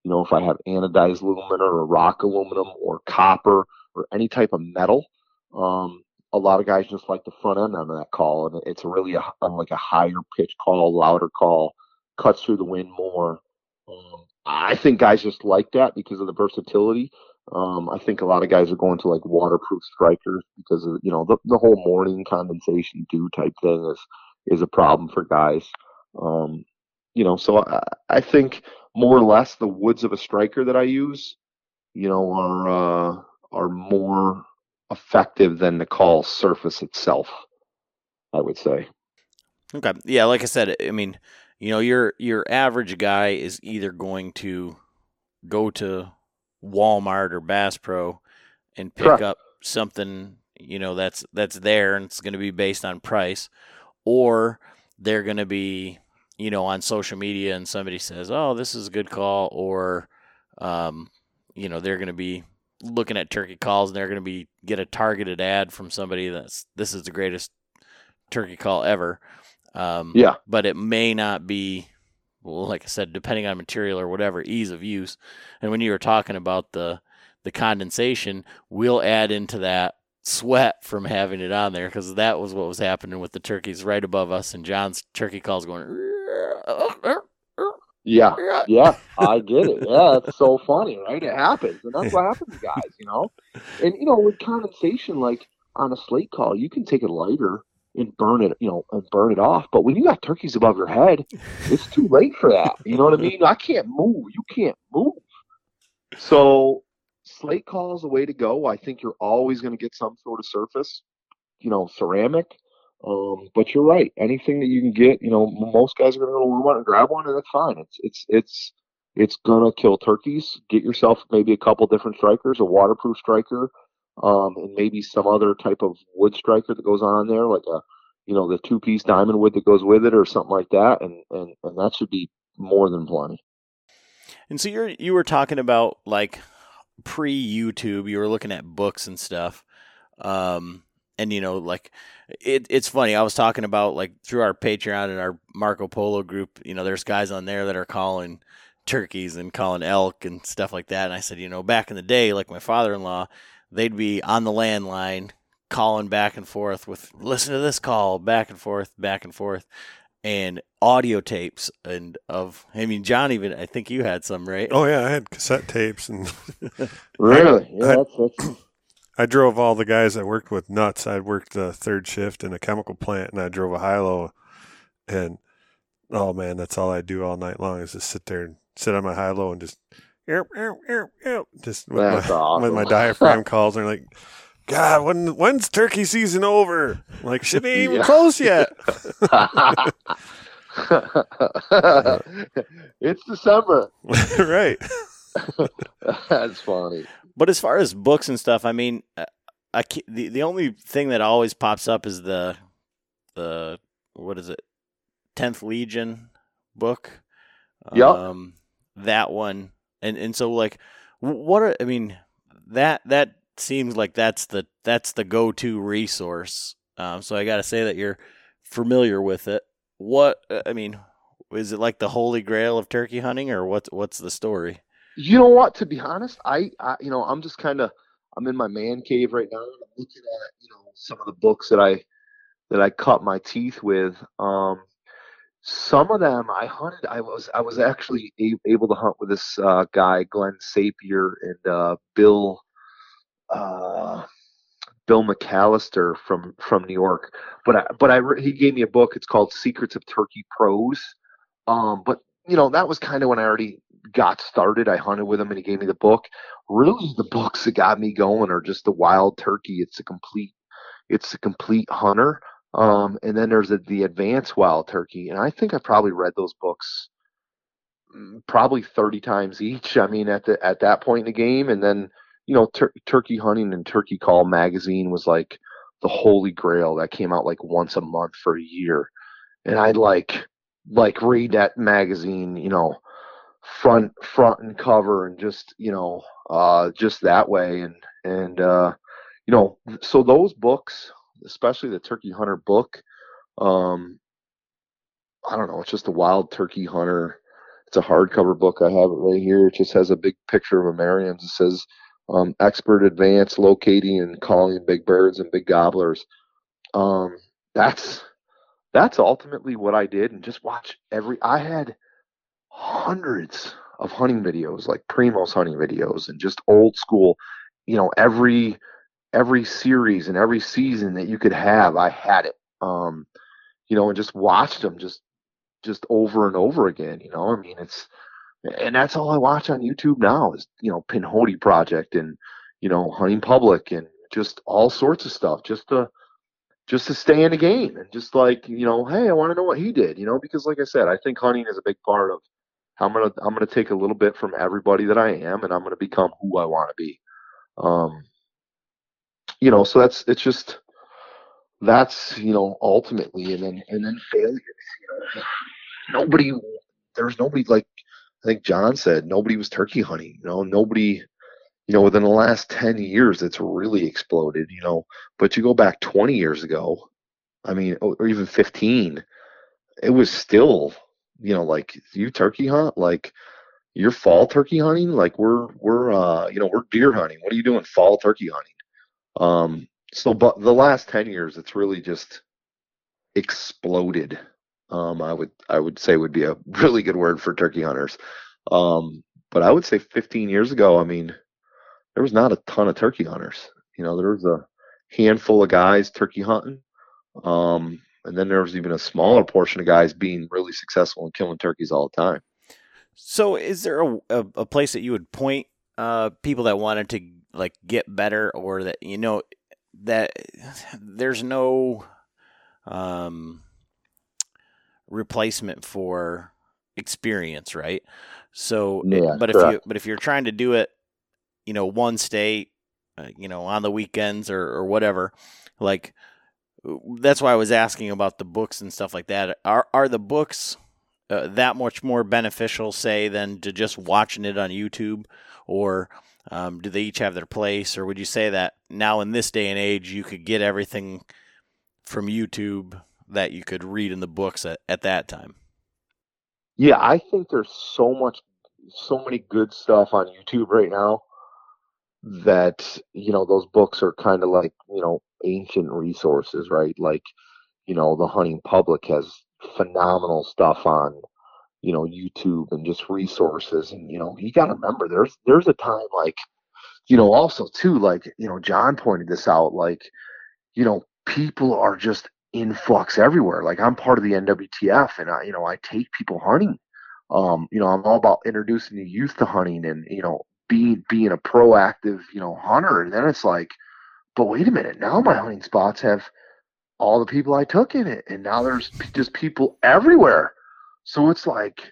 you know, if I have anodized aluminum or rock aluminum or copper or any type of metal, um, a lot of guys just like the front end on that call, and it's really a, like a higher pitch call, louder call, cuts through the wind more. Um, I think guys just like that because of the versatility. Um, I think a lot of guys are going to like waterproof strikers because of you know the, the whole morning condensation dew type thing is is a problem for guys. Um, you know, so I, I think more or less the woods of a striker that I use, you know, are uh, are more effective than the call surface itself. I would say. Okay. Yeah, like I said, I mean, you know, your your average guy is either going to go to Walmart or Bass Pro and pick Correct. up something, you know, that's that's there and it's going to be based on price, or they're going to be you know, on social media and somebody says, "Oh, this is a good call," or, um, you know, they're going to be looking at turkey calls and they're going to be get a targeted ad from somebody that's this is the greatest turkey call ever. Um, yeah, but it may not be. Well, like I said, depending on material or whatever, ease of use. And when you were talking about the the condensation, we'll add into that sweat from having it on there because that was what was happening with the turkeys right above us, and John's turkey calls going. Yeah, yeah, I get it. Yeah, it's so funny, right? It happens, and that's what happens guys, you know. And you know, with condensation, like on a slate call, you can take a lighter and burn it, you know, and burn it off. But when you got turkeys above your head, it's too late for that. You know what I mean? I can't move. You can't move. So slate call is the way to go. I think you're always going to get some sort of surface, you know, ceramic. Um, but you're right. Anything that you can get, you know, most guys are going to go to and grab one, and that's fine. It's it's it's it's gonna kill turkeys. Get yourself maybe a couple different strikers, a waterproof striker, um, and maybe some other type of wood striker that goes on there, like a you know the two piece diamond wood that goes with it, or something like that, and and and that should be more than plenty. And so you're you were talking about like pre YouTube, you were looking at books and stuff. Um, and you know, like it, it's funny. I was talking about like through our Patreon and our Marco Polo group. You know, there's guys on there that are calling turkeys and calling elk and stuff like that. And I said, you know, back in the day, like my father-in-law, they'd be on the landline calling back and forth with listen to this call back and forth, back and forth, and audio tapes and of. I mean, John even I think you had some, right? Oh yeah, I had cassette tapes and really, I, yeah, I, that's, that's I drove all the guys I worked with nuts. I worked the third shift in a chemical plant, and I drove a high low, and oh man, that's all I do all night long is just sit there and sit on my high low and just just with my, awesome. with my diaphragm calls. And like, God, when when's turkey season over? Like, shit ain't even yeah. close yet. it's December, right? That's funny. But as far as books and stuff, I mean, uh, I, the the only thing that always pops up is the the what is it, Tenth Legion book. Yeah. Um, that one, and and so like, what are I mean? that that seems like that's the that's the go to resource. Um, so I got to say that you're familiar with it. What uh, I mean, is it like the holy grail of turkey hunting, or what's what's the story? You know what? To be honest, I, I you know I'm just kind of I'm in my man cave right now. I'm looking at you know some of the books that I that I cut my teeth with. Um, some of them I hunted. I was I was actually able to hunt with this uh, guy Glenn Sapir and uh, Bill uh, Bill McAllister from from New York. But I, but I he gave me a book. It's called Secrets of Turkey Pros. Um, but you know that was kind of when I already got started. I hunted with him and he gave me the book. Really, the books that got me going are just the Wild Turkey. It's a complete it's a complete hunter. Um, and then there's a, the Advanced Wild Turkey, and I think I probably read those books mm, probably 30 times each. I mean, at the at that point in the game, and then you know, tur- Turkey Hunting and Turkey Call magazine was like the holy grail that came out like once a month for a year, and I'd like like read that magazine, you know, front front and cover, and just you know, uh, just that way, and and uh, you know, so those books especially the Turkey Hunter book. Um, I don't know. It's just a Wild Turkey Hunter. It's a hardcover book. I have it right here. It just has a big picture of a Merriam's. It says um, expert advance locating and calling big birds and big gobblers. Um, that's that's ultimately what I did, and just watch every. I had hundreds of hunting videos, like Primos hunting videos, and just old school. You know, every every series and every season that you could have, I had it. Um, you know, and just watched them just just over and over again. You know, I mean, it's and that's all I watch on YouTube now is you know Pinhoti Project and you know Hunting Public and just all sorts of stuff just to just to stay in the game and just like you know hey I want to know what he did you know because like I said I think hunting is a big part of I'm gonna I'm gonna take a little bit from everybody that I am and I'm gonna become who I want to be. Um, you know, so that's it's just that's you know ultimately, and then and then failures. You know, nobody there's nobody like I think John said nobody was turkey hunting. You know, nobody. You know, within the last ten years, it's really exploded. You know, but you go back twenty years ago, I mean, or even fifteen, it was still, you know, like you turkey hunt, like you're fall turkey hunting, like we're we're uh you know we're deer hunting. What are you doing fall turkey hunting? Um, so, but the last ten years, it's really just exploded. Um, I would I would say would be a really good word for turkey hunters. Um, but I would say 15 years ago, I mean, there was not a ton of turkey hunters. You know, there was a handful of guys turkey hunting. Um, and then there was even a smaller portion of guys being really successful in killing turkeys all the time. So, is there a, a, a place that you would point uh, people that wanted to like get better or that you know that there's no um replacement for experience, right? So, yeah, but correct. if you but if you're trying to do it, you know, one state, uh, you know, on the weekends or or whatever, like that's why I was asking about the books and stuff like that. Are are the books uh, that much more beneficial, say, than to just watching it on YouTube, or um, do they each have their place, or would you say that now in this day and age you could get everything from YouTube that you could read in the books at, at that time? Yeah, I think there's so much, so many good stuff on YouTube right now that you know those books are kind of like you know ancient resources, right? Like you know the hunting public has phenomenal stuff on you know YouTube and just resources and you know you got to remember there's there's a time like you know also too like you know John pointed this out like you know people are just influx everywhere like I'm part of the NWTF and I you know I take people hunting. Um you know I'm all about introducing the youth to hunting and you know being being a proactive you know hunter and then it's like but wait a minute now my hunting spots have all the people I took in it and now there's just people everywhere so it's like,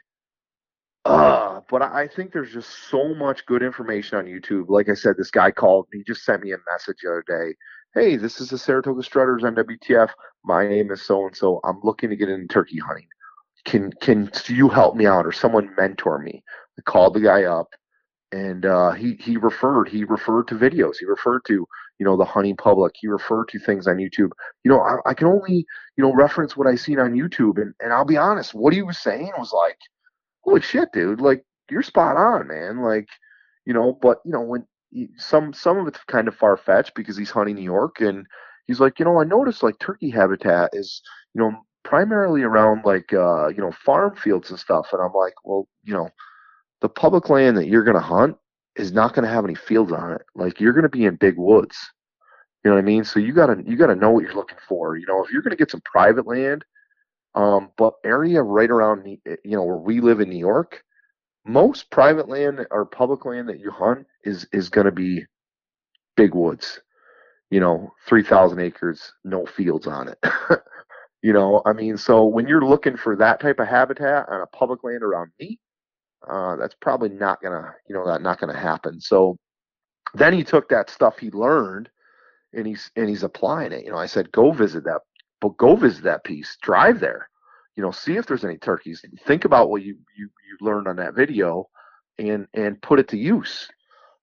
uh, but I think there's just so much good information on YouTube. Like I said, this guy called, he just sent me a message the other day. Hey, this is the Saratoga Strutters on WTF. My name is so and so. I'm looking to get into turkey hunting. Can can you help me out or someone mentor me? I called the guy up and uh, he he referred he referred to videos. He referred to you know the hunting public. He referred to things on YouTube. You know, I, I can only you know reference what I seen on YouTube, and and I'll be honest, what he was saying was like, holy shit, dude, like you're spot on, man. Like, you know, but you know when some some of it's kind of far fetched because he's hunting New York, and he's like, you know, I noticed like turkey habitat is you know primarily around like uh you know farm fields and stuff, and I'm like, well, you know the public land that you're going to hunt is not going to have any fields on it. Like you're going to be in big woods. You know what I mean? So you gotta you gotta know what you're looking for. You know, if you're going to get some private land, um, but area right around you know where we live in New York, most private land or public land that you hunt is is going to be big woods. You know, three thousand acres, no fields on it. you know, I mean, so when you're looking for that type of habitat on a public land around me, uh, that's probably not gonna, you know, that not gonna happen. So then he took that stuff he learned and he's and he's applying it. You know, I said, go visit that, but go visit that piece, drive there, you know, see if there's any turkeys. Think about what you you you learned on that video, and and put it to use.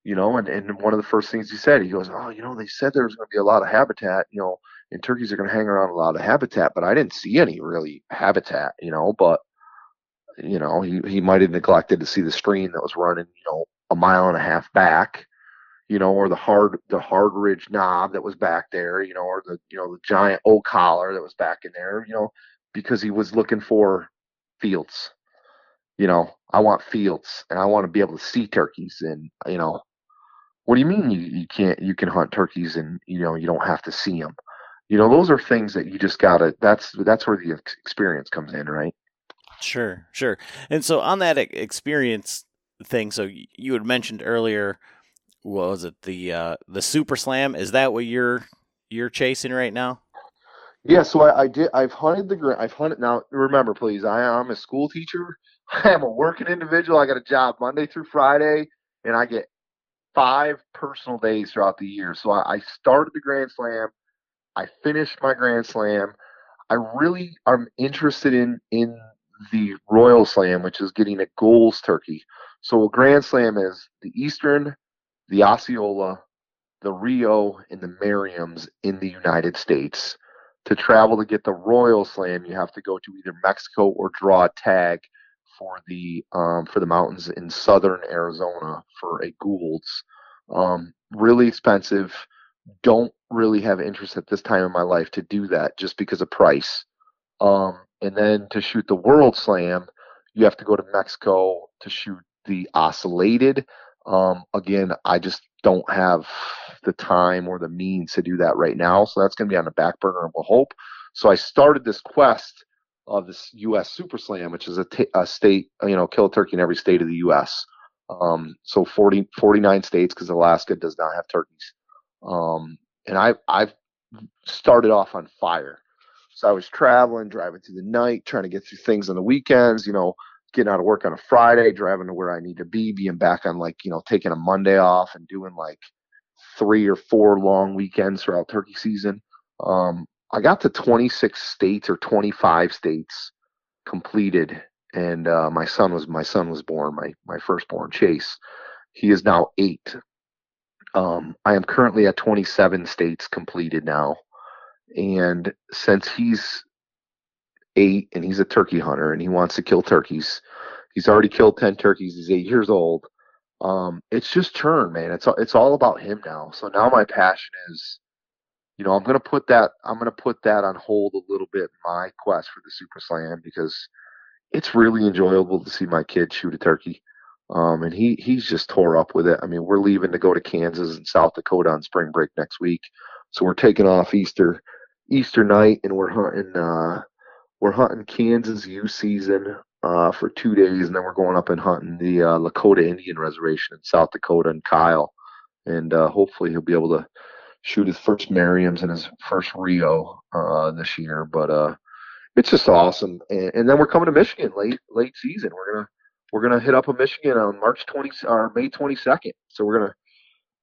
You know, and, and one of the first things he said, he goes, Oh, you know, they said there was going to be a lot of habitat, you know, and turkeys are going to hang around a lot of habitat, but I didn't see any really habitat, you know, but you know, he, he might have neglected to see the stream that was running, you know, a mile and a half back, you know, or the hard the hard ridge knob that was back there, you know, or the you know the giant oak collar that was back in there, you know, because he was looking for fields. You know, I want fields and I want to be able to see turkeys and you know, what do you mean you, you can't you can hunt turkeys and you know you don't have to see them? You know, those are things that you just gotta. That's that's where the experience comes in, right? Sure, sure. And so on that experience thing, so you had mentioned earlier, what was it the uh, the Super Slam? Is that what you're you're chasing right now? Yeah, so I, I did. I've hunted the. I've hunted now. Remember, please, I am a school teacher. I am a working individual. I got a job Monday through Friday, and I get five personal days throughout the year. So I, I started the Grand Slam. I finished my Grand Slam. I really am interested in in the Royal Slam, which is getting a Gould's turkey. So a Grand Slam is the Eastern, the Osceola, the Rio, and the Merriams in the United States. To travel to get the Royal Slam, you have to go to either Mexico or draw a tag for the um, for the mountains in southern Arizona for a Gould's. Um, really expensive. Don't really have interest at this time in my life to do that just because of price. Um, and then to shoot the World Slam, you have to go to Mexico to shoot the ocellated. Um, again, I just don't have the time or the means to do that right now. So that's going to be on the back burner, and we'll hope. So I started this quest of this U.S. Super Slam, which is a, t- a state, you know, kill a turkey in every state of the U.S. Um, so 40, 49 states because Alaska does not have turkeys. Um, and I, I've started off on fire. I was traveling, driving through the night, trying to get through things on the weekends, you know, getting out of work on a Friday, driving to where I need to be, being back on like, you know, taking a Monday off and doing like three or four long weekends throughout turkey season. Um, I got to 26 states or 25 states completed. And uh, my son was my son was born, my my firstborn Chase. He is now eight. Um, I am currently at 27 states completed now. And since he's eight and he's a turkey hunter and he wants to kill turkeys, he's already killed 10 turkeys. He's eight years old. Um, it's just churn, man. It's it's all about him now. So now my passion is, you know, I'm gonna put that I'm gonna put that on hold a little bit. My quest for the Super Slam because it's really enjoyable to see my kid shoot a turkey. Um, and he he's just tore up with it. I mean, we're leaving to go to Kansas and South Dakota on spring break next week, so we're taking off Easter Easter night, and we're hunting uh, we're hunting Kansas youth season uh, for two days, and then we're going up and hunting the uh, Lakota Indian Reservation in South Dakota and Kyle, and uh, hopefully he'll be able to shoot his first Merriams and his first Rio uh, this year. But uh, it's just awesome, and, and then we're coming to Michigan late late season. We're gonna we're gonna hit up a Michigan on March twenty or May twenty second. So we're gonna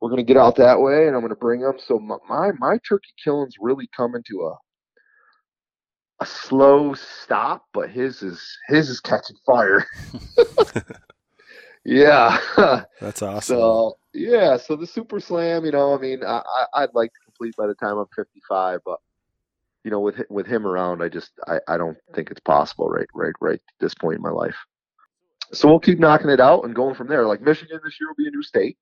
we're going to get out that way and I'm going to bring them. So my, my, my turkey killing's really coming to a, a slow stop, but his is, his is catching fire. Yeah. That's awesome. So yeah, so the Super Slam, you know, I mean, I, I would like to complete by the time I'm 55, but you know, with with him around, I just I, I don't think it's possible right right right at this point in my life. So we'll keep knocking it out and going from there. Like Michigan this year will be a new state.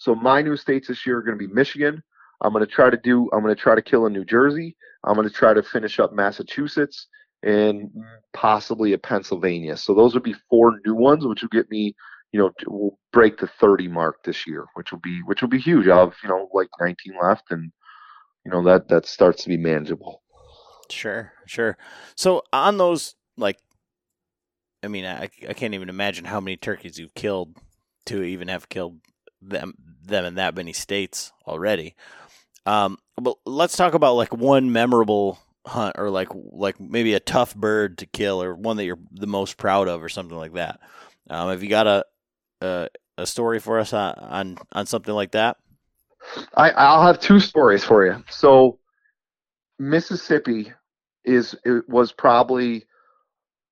So my new states this year are going to be Michigan. I'm going to try to do. I'm going to try to kill in New Jersey. I'm going to try to finish up Massachusetts and possibly a Pennsylvania. So those would be four new ones, which will get me you know, will break the 30 mark this year, which will be which will be huge. I'll have you know like 19 left, and you know that that starts to be manageable. Sure, sure. So on those, like, I mean, I I can't even imagine how many turkeys you've killed to even have killed them them in that many states already. Um, but let's talk about like one memorable hunt or like like maybe a tough bird to kill or one that you're the most proud of or something like that. Um, have you got a uh, a story for us on, on on something like that? I I'll have two stories for you. So Mississippi is it was probably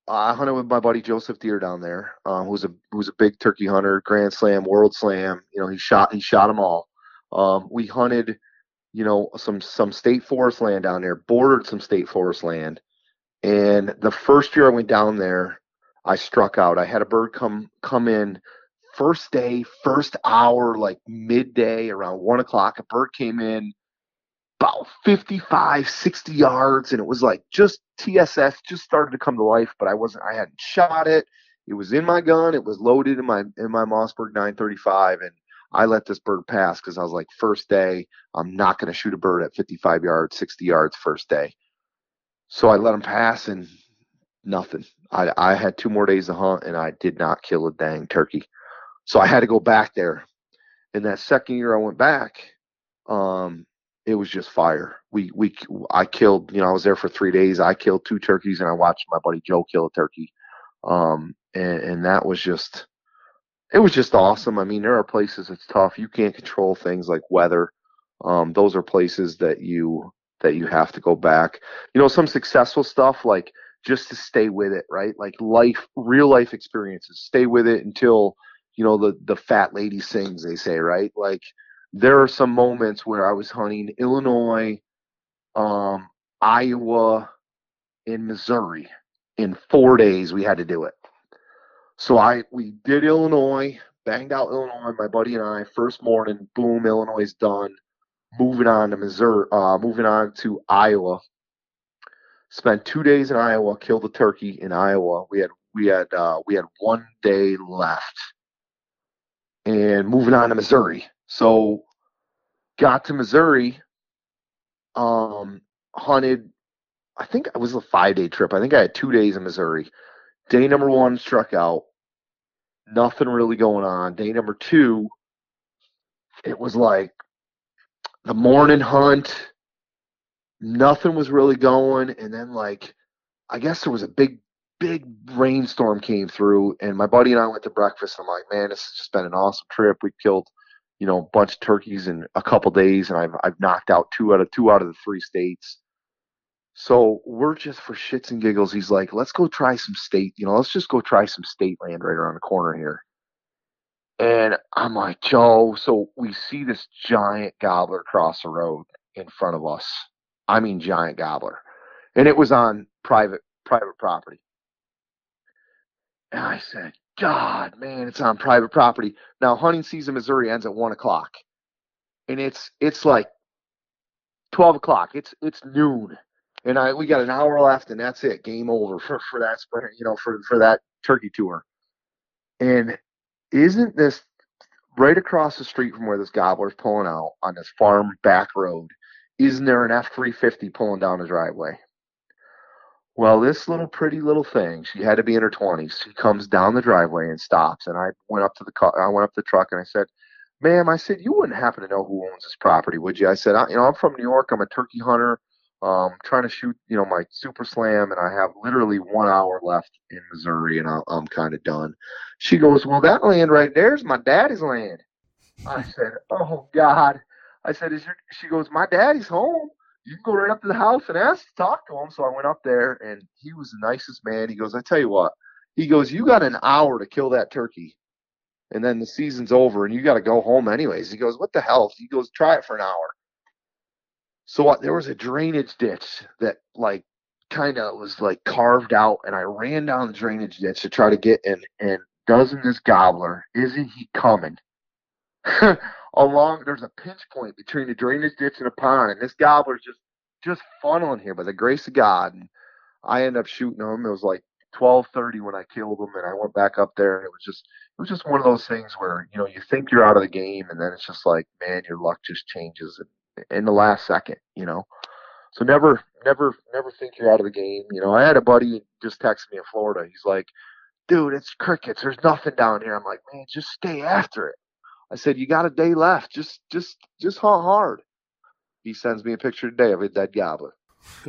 I hunted with my buddy Joseph Deer down there, um, who's a who's a big turkey hunter, Grand Slam, World Slam. You know, he shot he shot them all. Um, we hunted, you know, some some state forest land down there, bordered some state forest land, and the first year I went down there, I struck out. I had a bird come come in first day, first hour, like midday around one o'clock, a bird came in about 55, 60 yards, and it was like just TSS just started to come to life, but I wasn't, I hadn't shot it. It was in my gun. It was loaded in my in my Mossberg 935, and I let this bird pass because I was like, first day, I'm not going to shoot a bird at 55 yards, 60 yards first day. So I let him pass, and nothing. I I had two more days to hunt, and I did not kill a dang turkey. So I had to go back there. And that second year I went back, um, it was just fire. We we I killed, you know, I was there for three days. I killed two turkeys and I watched my buddy Joe kill a turkey. Um, and, and that was just it was just awesome. I mean, there are places it's tough. You can't control things like weather. Um, those are places that you that you have to go back. You know, some successful stuff like just to stay with it, right? Like life, real life experiences. Stay with it until you know the the fat lady sings they say right like there are some moments where i was hunting illinois um iowa and missouri in four days we had to do it. So i we did illinois banged out illinois my buddy and i first morning boom illinois is done. Moving on to missouri uh moving on to iowa. Spent two days in iowa killed a turkey in iowa. We had we had uh we had one day left. And moving on to Missouri. So got to Missouri, um, hunted. I think it was a five day trip. I think I had two days in Missouri. Day number one struck out. Nothing really going on. Day number two, it was like the morning hunt. Nothing was really going. And then like I guess there was a big big rainstorm came through, and my buddy and I went to breakfast. I'm like, man, this has just been an awesome trip. We killed, you know, a bunch of turkeys in a couple days, and I've I've knocked out two out of two out of the three states. So we're just for shits and giggles. He's like, let's go try some state. You know, let's just go try some state land right around the corner here. And I'm like, Joe. So we see this giant gobbler across the road in front of us. I mean, giant gobbler, and it was on private private property. And I said, God, man, it's on private property. Now hunting season Missouri ends at one o'clock. And it's it's like twelve o'clock. It's it's noon. And I we got an hour left and that's it. Game over for, for that you know, for for that turkey tour. And isn't this right across the street from where this gobbler's pulling out on this farm back road? Isn't there an F three fifty pulling down the driveway? Well, this little pretty little thing, she had to be in her 20s. She comes down the driveway and stops. And I went up to the car, I went up to the truck and I said, "Ma'am, I said you wouldn't happen to know who owns this property, would you?" I said, I, "You know, I'm from New York. I'm a turkey hunter. Um, trying to shoot, you know, my super slam, and I have literally one hour left in Missouri, and i I'm kind of done." She goes, "Well, that land right there is my daddy's land." I said, "Oh God." I said, "Is your?" She goes, "My daddy's home." You can go right up to the house and ask to talk to him. So I went up there and he was the nicest man. He goes, I tell you what, he goes, you got an hour to kill that turkey. and then the season's over and you got to go home anyways. He goes, "What the hell?" He goes, "Try it for an hour." So uh, there was a drainage ditch that like kind of was like carved out, and I ran down the drainage ditch to try to get in. And doesn't this gobbler? Isn't he coming? Along there's a pinch point between the drainage ditch and the pond, and this gobbler's just just funneling here by the grace of God. And I end up shooting him. It was like 12:30 when I killed him, and I went back up there, and it was just it was just one of those things where you know you think you're out of the game, and then it's just like man, your luck just changes in, in the last second, you know. So never, never, never think you're out of the game. You know, I had a buddy just text me in Florida. He's like, "Dude, it's crickets. There's nothing down here." I'm like, "Man, just stay after it." I said, "You got a day left. Just, just, just hunt hard." He sends me a picture today of a dead gobbler.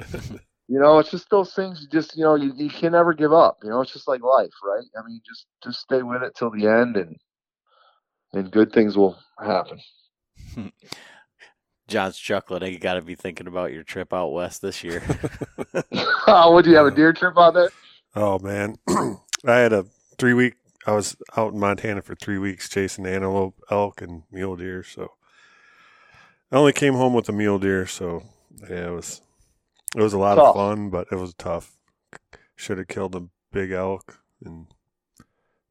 you know, it's just those things. You just, you know, you, you can never give up. You know, it's just like life, right? I mean, just, just stay with it till the end, and and good things will happen. John's chuckling. You got to be thinking about your trip out west this year. oh, would you have a deer trip out there? Oh man, I had a three week. I was out in Montana for three weeks chasing antelope, elk, and mule deer. So I only came home with a mule deer. So yeah, it was it was a lot tough. of fun, but it was tough. Should have killed a big elk and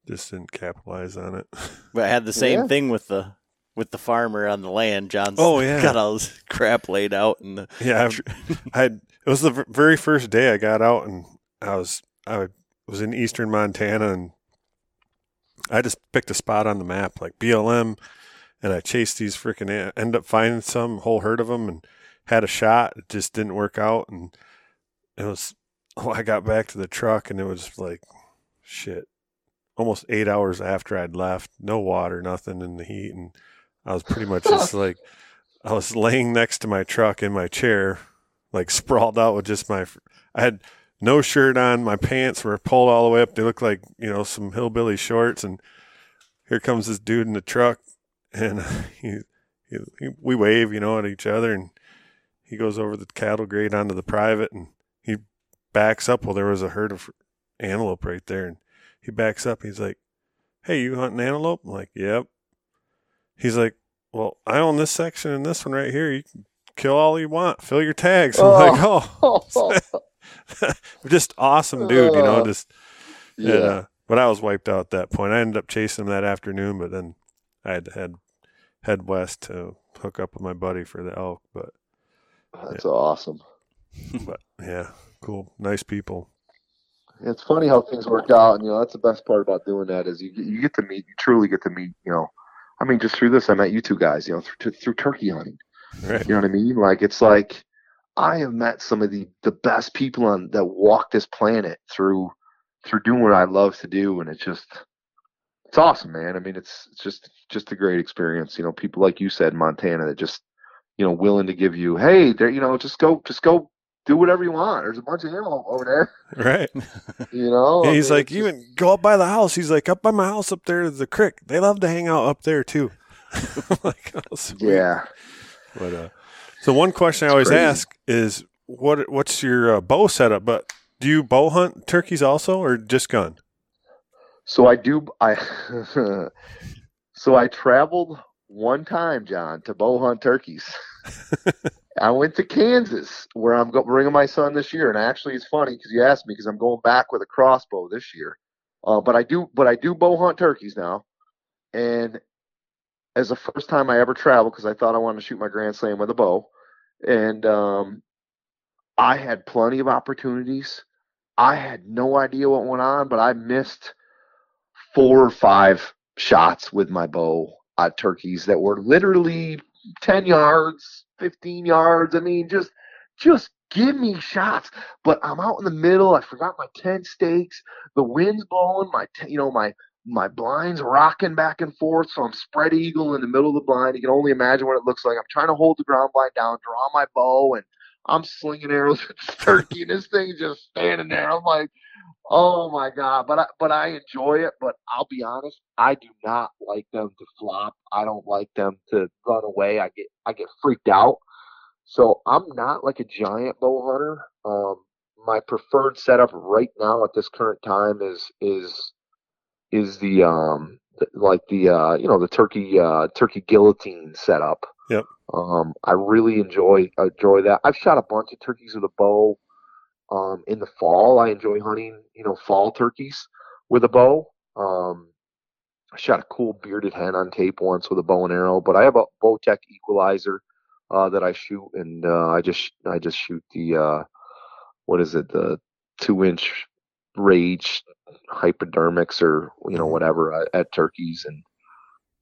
just didn't capitalize on it. But I had the same yeah. thing with the with the farmer on the land. John's oh yeah, got all this crap laid out and yeah. I had it was the very first day I got out and I was I was in eastern Montana and I just picked a spot on the map like BLM and I chased these freaking end up finding some whole herd of them and had a shot. It just didn't work out and it was. Oh, I got back to the truck and it was like shit. Almost eight hours after I'd left, no water, nothing in the heat, and I was pretty much just like, I was laying next to my truck in my chair, like sprawled out with just my, I had no shirt on. My pants were pulled all the way up. They looked like, you know, some hillbilly shorts. And here comes this dude in the truck and uh, he, he, he we wave, you know, at each other. And he goes over the cattle grade onto the private and he backs up. Well, there was a herd of antelope right there. And he backs up. He's like, Hey, you hunting antelope? I'm like, Yep he's like, well, I own this section and this one right here. You can kill all you want, fill your tags. I'm oh. like, oh, oh. just awesome dude, you know, just, yeah. And, uh, but I was wiped out at that point. I ended up chasing him that afternoon, but then I had to head, head west to hook up with my buddy for the elk. But that's yeah. awesome. but yeah, cool. Nice people. It's funny how things work out, and you know that's the best part about doing that is you you get to meet, you truly get to meet, you know, I mean, just through this, I met you two guys, you know, through, through turkey hunting. Right. You know what I mean? Like, it's like I have met some of the, the best people on that walk this planet through through doing what I love to do, and it's just it's awesome, man. I mean, it's it's just just a great experience. You know, people like you said, Montana, that just you know willing to give you, hey, there, you know, just go, just go do whatever you want. There's a bunch of ammo over there. Right. you know? Yeah, he's I mean, like, even just... go up by the house. He's like, up by my house up there is the creek. They love to hang out up there too. like, oh, yeah. But, uh, so one question I always crazy. ask is what, what's your uh, bow setup? But do you bow hunt turkeys also or just gun? So I do. I, so I traveled one time, John, to bow hunt turkeys. I went to Kansas, where I'm go- bringing my son this year, and actually, it's funny because you asked me because I'm going back with a crossbow this year. Uh, but I do, but I do bow hunt turkeys now, and as the first time I ever traveled because I thought I wanted to shoot my grand slam with a bow, and um, I had plenty of opportunities. I had no idea what went on, but I missed four or five shots with my bow at turkeys that were literally 10 yards, 15 yards. I mean, just just give me shots. But I'm out in the middle. I forgot my tent stakes. The wind's blowing. My t- you know my my blinds rocking back and forth. So I'm spread eagle in the middle of the blind. You can only imagine what it looks like. I'm trying to hold the ground blind down, draw my bow, and I'm slinging arrows at the turkey, and this thing's just standing there. I'm like, Oh my god! But I, but I enjoy it. But I'll be honest, I do not like them to flop. I don't like them to run away. I get I get freaked out. So I'm not like a giant bow hunter. Um, my preferred setup right now at this current time is is is the um like the uh, you know the turkey uh, turkey guillotine setup. Yep. Um, I really enjoy enjoy that. I've shot a bunch of turkeys with a bow. Um, in the fall, I enjoy hunting you know fall turkeys with a bow. Um, I shot a cool bearded hen on tape once with a bow and arrow, but I have a Bowtech equalizer uh, that I shoot, and uh, I just I just shoot the uh, what is it the two inch rage hypodermics or you know Mhm. whatever at, at turkeys and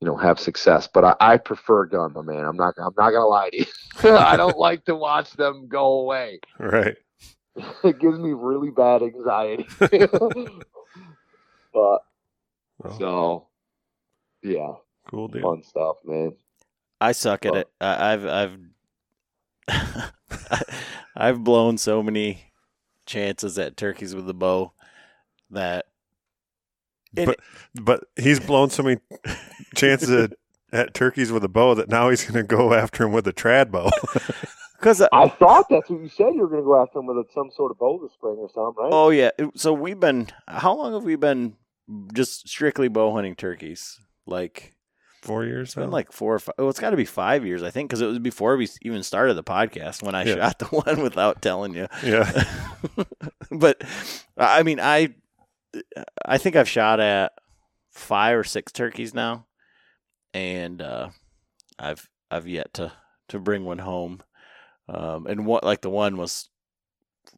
you know have success. But I, I prefer gun, my man. I'm not I'm not gonna lie to you. I don't like to watch them go away. Right. It gives me really bad anxiety. but Well, so yeah, cool deal. fun stuff, man. I suck at Well- it. I, I've I've I've blown so many chances at turkeys with the bow that it- But but he's blown so many chances at, at turkeys with a bow that now he's going to go after him with a trad bow. because uh, I thought that's what you said. You were going to go after him with some sort of bow this spring or something, right? oh yeah. So we've been how long have we been just strictly bow hunting turkeys? Like Four years it's been now. like four or five. Oh, it's got to be five years, I think, because it was before we even started the podcast when I Yeah. shot the one without telling you. yeah. but I mean, I I think I've shot at five or six turkeys now, and uh, I've I've yet to to bring one home. Um, and what like the one was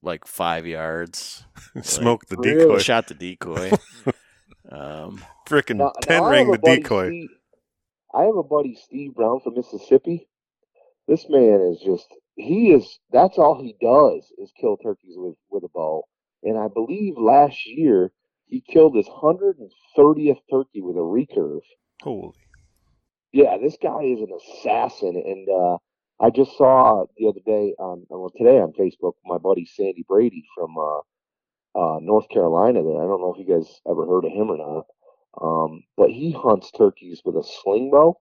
like five yards. Smoke the Really? decoy. Shot the decoy. um, Frickin' Now- now ten I ring the decoy. Steve- I have a buddy, Steve Brown from Mississippi. This man is just, he is, that's all he does is kill turkeys with, with a bow. And I believe last year he killed his 130th turkey with a recurve. Holy. Yeah, this guy is an assassin. And uh, I just saw the other day on, well, today on Facebook, my buddy Sandy Brady from uh, uh, North Carolina there. I don't know if you guys ever heard of him or not. Um, but he hunts turkeys with a sling bow.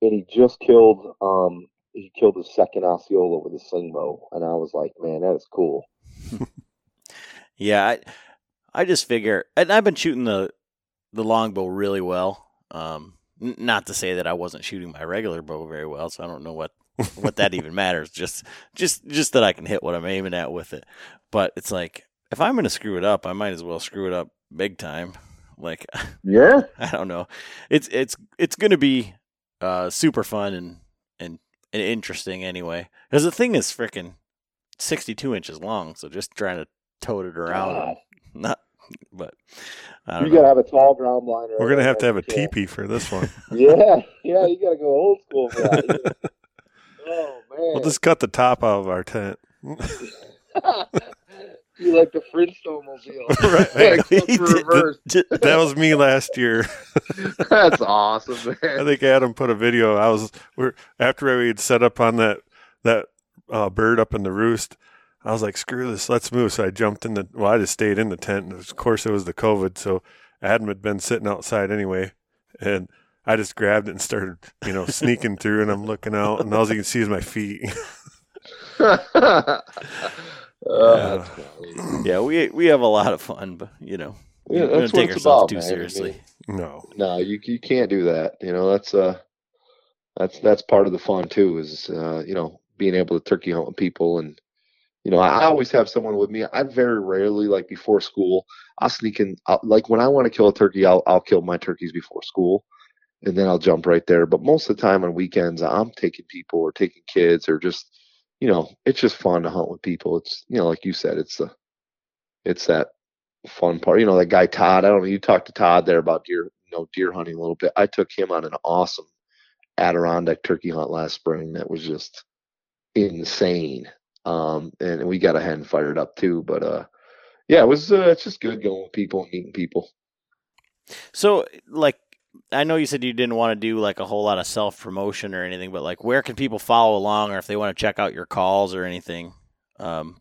And he just killed, um, he killed his second Osceola with a sling bow. And I was like, man, that is cool. yeah, I I just figure, and I've been shooting the the longbow really well. Um, n- not to say that I wasn't shooting my regular bow very well, so I don't know what what that even matters. Just just just that I can hit what I'm aiming at with it. But it's like if I'm gonna screw it up, I might as well screw it up big time. Like Yeah. I don't know. It's it's it's gonna be uh super fun and and, and interesting anyway. Because the thing is freaking sixty two inches long, so just trying to tote it around God. not but I You don't gotta have a tall ground blinder. We're gonna have to have a teepee for this one. Yeah, yeah, you gotta go old school for that. oh man. We'll just cut the top out of our tent. you like the Flintstone mobile. Right. Except He for reverse. That was me last year. That's awesome, man. I think Adam put a video. I was we're after we had set up on that that uh, bird up in the roost. I was like, screw this, let's move. So I jumped in the. Well, I just stayed in the tent. And of course, it was the COVID. So Adam had been sitting outside anyway, and I just grabbed it and started, you know, sneaking through. And I'm looking out, and all you can see is my feet. oh, Yeah. that's funny. Yeah, we we have a lot of fun, but you know, Yeah, we don't take ourselves about, too man. I seriously. mean, no, no, you you can't do that. You know, that's uh, that's that's part of the fun too. Is uh, you know, being able to turkey hunt with people, and you know, I, always have someone with me. I very rarely, like before school, I'll sneak in. I'll, like when I want to kill a turkey, I'll I'll kill my turkeys before school, and then I'll jump right there. But most of the time on weekends, I'm taking people or taking kids or just, you know, it's just fun to hunt with people. It's you know, like you said, it's the, it's that fun part. You know, that guy Todd. I don't know. You talked to Todd there about deer, you know, deer hunting a little bit. I took him on an awesome Adirondack turkey hunt last spring. That was just insane. Um, and we got a hen fired up too. But uh, yeah, it was. Uh, it's just good going with people and meeting people. So, like, I know you said you didn't want to do like a whole lot of self promotion or anything, but like, where can people follow along, or if they want to check out your calls or anything? Um,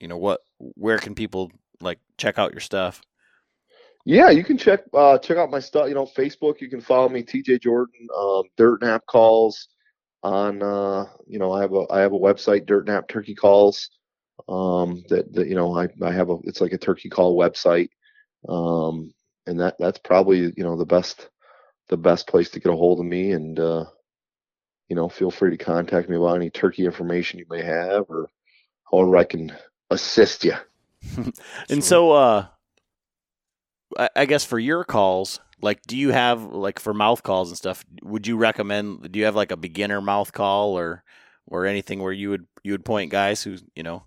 you know what? Where can people like check out your stuff? Yeah, you can check uh, check out my stuff. You know, Facebook. You can follow me, TJ Jordan. Um, Dirt Nap calls on. Uh, you know, I have a I have a website, Dirt Nap Turkey Calls. Um, that that you know, I I have a it's like a turkey call website. Um, and that that's probably you know the best the best place to get a hold of me. And uh, you know, feel free to contact me about any turkey information you may have, or however I can assist you. and so, uh, I, I guess for your calls, like, do you have like for mouth calls and stuff? Would you recommend? Do you have like a beginner mouth call or or anything where you would you would point guys who you know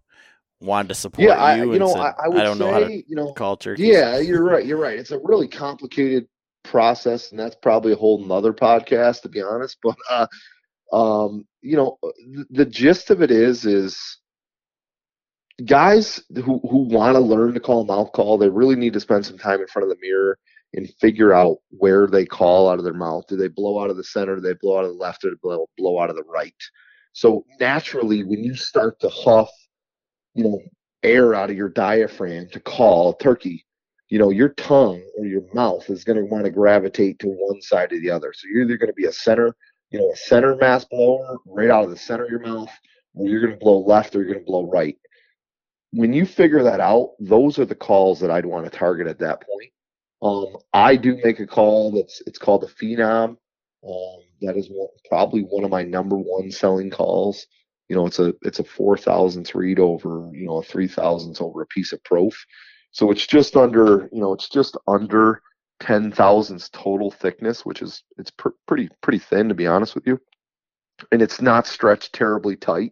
wanted to support yeah, I, you? you know, said, I, I would don't say, know how to you know, call turkeys. yeah, you're right. You're right. It's a really complicated process, and that's probably a whole nother podcast, to be honest. But uh, um, you know, the, the gist of it is, is guys who who want to learn to call mouth call, they really need to spend some time in front of the mirror and figure out where they call out of their mouth. Do they blow out of the center? Do they blow out of the left? Or do they blow, blow out of the right? So naturally, when you start to huff, you know, air out of your diaphragm to call a turkey, you know, your tongue or your mouth is going to want to gravitate to one side or the other. So you're either going to be a center, you know, a center mass blower right out of the center of your mouth, or you're going to blow left or you're going to blow right. When you figure that out, those are the calls that I'd want to target at that point. Um, I do make a call that's it's called the Phenom. Um, that is one, probably one of my number one selling calls. You know, it's a it's a four thousandths reed over you know a three thousandths over a piece of prof. So it's just under you know it's just under ten thousandths total thickness, which is it's pr- pretty pretty thin to be honest with you, and it's not stretched terribly tight.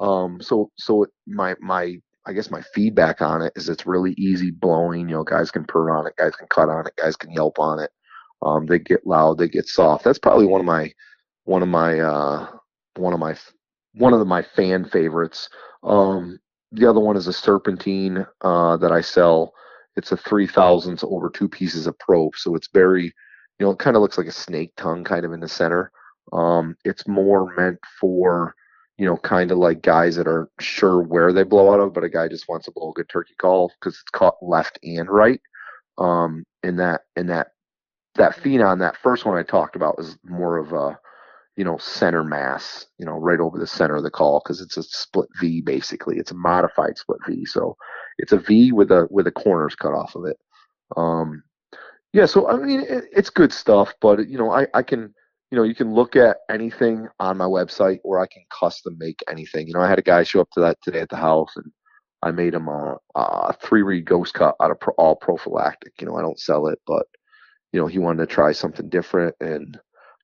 Um, so so my my I guess my feedback on it is it's really easy blowing. You know, guys can purr on it, guys can cut on it, guys can yelp on it. Um, they get loud, they get soft. That's probably one of my one of my uh, one of my one of the, my fan favorites. Um, the other one is a serpentine uh, that I sell. It's a three thousandths over two pieces of probe, so it's very, you know, it kind of looks like a snake tongue kind of in the center. Um, it's more meant for you know, kind of like guys that are sure where they blow out of, but a guy just wants to blow a good turkey call because it's caught left and right. Um, and that and that that phenom, that first one I talked about was more of a, you know, center mass, you know, right over the center of the call because it's a split V basically. It's a modified split V, so it's a V with a with the corners cut off of it. Um, yeah, so I mean, it, it's good stuff, but you know, I I can you know, you can look at anything on my website or I can custom make anything. You know, I had a guy show up to that today at the house and I made him a, a three reed ghost cut out of pro, all prophylactic. You know, I don't sell it, but, you know, he wanted to try something different. And,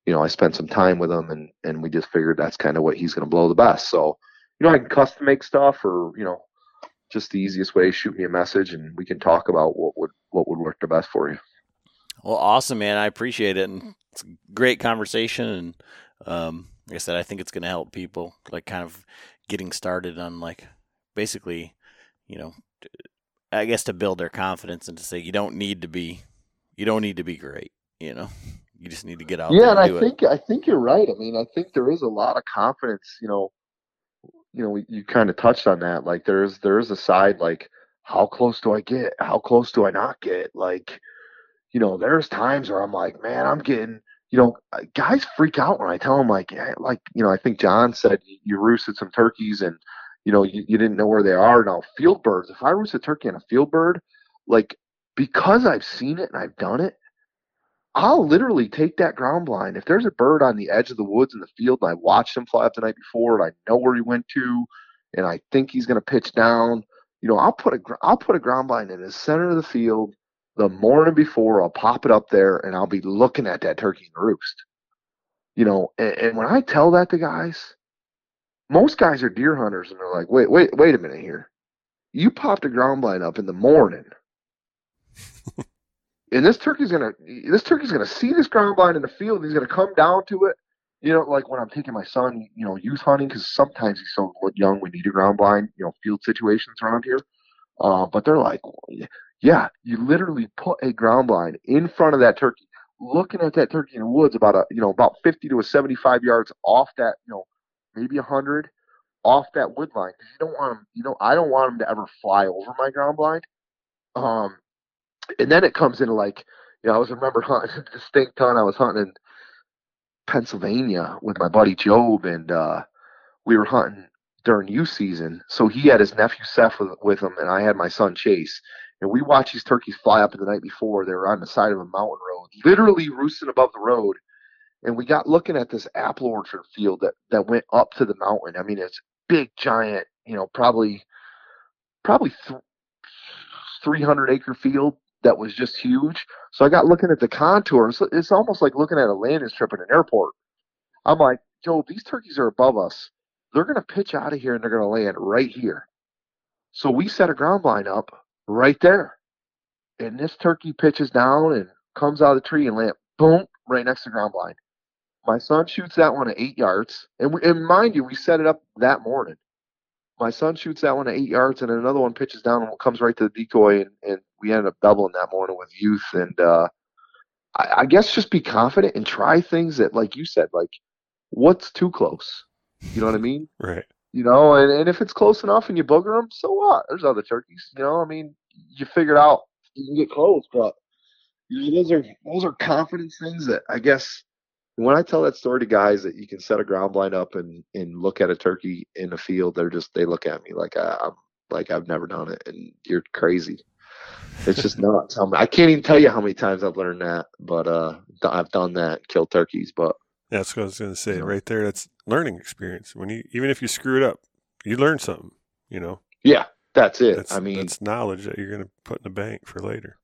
you know, I spent some time with him and, and we just figured that's kind of what he's going to blow the best. So, you know, I can custom make stuff or, you know, just the easiest way, shoot me a message and we can talk about what would, what would work the best for you. Well, awesome, man. I appreciate it. And it's a great conversation. And um, like I said, I think it's going to help people like kind of getting started on like basically, you know, I guess to build their confidence and to say you don't need to be, you don't need to be great. You know, you just need to get out. Yeah, and, and I think I think you're right. I mean, I think there is a lot of confidence. You know, you know, you kind of touched on that. Like, there's there is a side like, how close do I get? How close do I not get? Like, you know, there's times where I'm like, man, I'm getting, you know, uh, guys freak out when I tell them like, like, you know, I think John said you roosted some turkeys and, you know, you, you didn't know where they are. Now, field birds, if I roost a turkey and a field bird, like, because I've seen it and I've done it, I'll literally take that ground blind. If there's a bird on the edge of the woods in the field and I watched him fly up the night before and I know where he went to and I think he's going to pitch down, you know, I'll put a, I'll put a ground blind in the center of the field the morning before, I'll pop it up there and I'll be looking at that turkey and roost. You know, and, and when I tell that to guys, most guys are deer hunters and they're like, wait, wait, wait a minute here. You popped a ground blind up in the morning. and this turkey's gonna this turkey's gonna see this ground blind in the field he's gonna come down to it. You know, like when I'm taking my son, you know, youth hunting, because sometimes he's so young, we need a ground blind, you know, field situations around here. Uh, but they're like, yeah, you literally put a ground blind in front of that turkey, looking at that turkey in the woods about a you know about 50 to a 75 yards off that you know maybe 100 off that wood line because you don't want them you know I don't want them to ever fly over my ground blind. Um, and then it comes into like you know I was remember hunting a distinct hunt I was hunting in Pennsylvania with my buddy Job and uh, we were hunting during youth season. So he had his nephew Seth with, with him, and I had my son Chase and we watched these turkeys fly up the night before. They were on the side of a mountain road, literally roosting above the road. And we got looking at this apple orchard field that, that went up to the mountain. I mean, it's big, giant, you know, probably, probably th- 300 acre field that was just huge. So I got looking at the contour. It's, it's almost like looking at a landing strip at an airport. I'm like, Joe, these turkeys are above us. They're going to pitch out of here and they're going to land right here. So we set a ground line up right there. And this turkey pitches down and comes out of the tree and lands boom right next to ground blind. My son shoots that one at eight yards. And, we, and mind you, we set it up that morning. My son shoots that one at eight yards, and another one pitches down and comes right to the decoy. And, and we ended up doubling that morning with youth. And uh, I, I guess just be confident and try things that, like you said, like what's too close? You know what I mean? Right. You know, and, and if it's close enough and you booger them, so what? There's other turkeys. You know, I mean, you figure it out. You can get close, but you know, those are those are confidence things that I guess when I tell that story to guys that you can set a ground blind up and and look at a turkey in the field, they're just they look at me like I, I'm like I've never done it, and you're crazy. It's just nuts. I can't even tell you how many times I've learned that, but uh, I've done that, killed turkeys, but that's what I was going to say. Right there, that's learning experience. When you even if you screw it up, you learn something. You know. Yeah, that's it. That's, I mean, that's knowledge that you're going to put in the bank for later.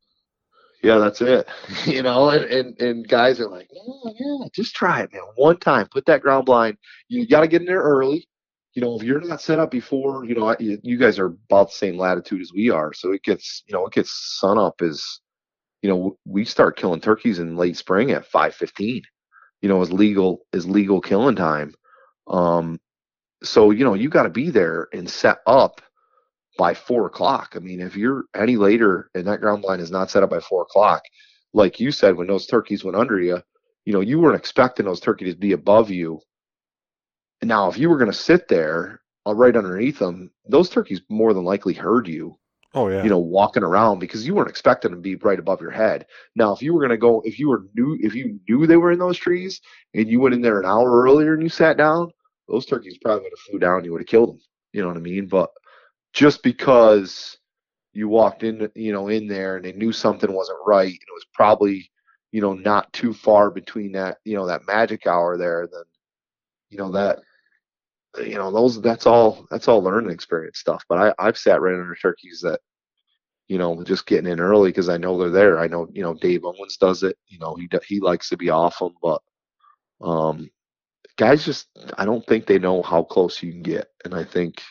Yeah, that's it. You know, and, and, and guys are like, oh, yeah, just try it, man. One time, put that ground blind. You got to get in there early. You know, if you're not set up before, you know, you guys are about the same latitude as we are, so it gets, you know, it gets sun up is, you know, we start killing turkeys in late spring at five fifteen you know, is legal is legal killing time. Um, so you know, you got to be there and set up by four o'clock. I mean, if you're any later and that ground blind is not set up by four o'clock, like you said, when those turkeys went under you, you know, you weren't expecting those turkeys to be above you. And now, if you were going to sit there uh, right underneath them, those turkeys more than likely heard you Oh yeah. You know, walking around because you weren't expecting them to be right above your head. Now, if you were gonna go, if you were new, if you knew they were in those trees and you went in there an hour earlier and you sat down, those turkeys probably would have flew down. You would have killed them. You know what I mean? But just because you walked in, you know, in there and they knew something wasn't right, and it was probably, you know, not too far between that, you know, that magic hour there, then, you know, that you know those that's all that's all learning experience stuff. But i i've sat right under turkeys that you know just getting in early because i know they're there. I know you know dave owens does it. You know he he likes to be off them but um guys just i don't think they know how close you can get. And i think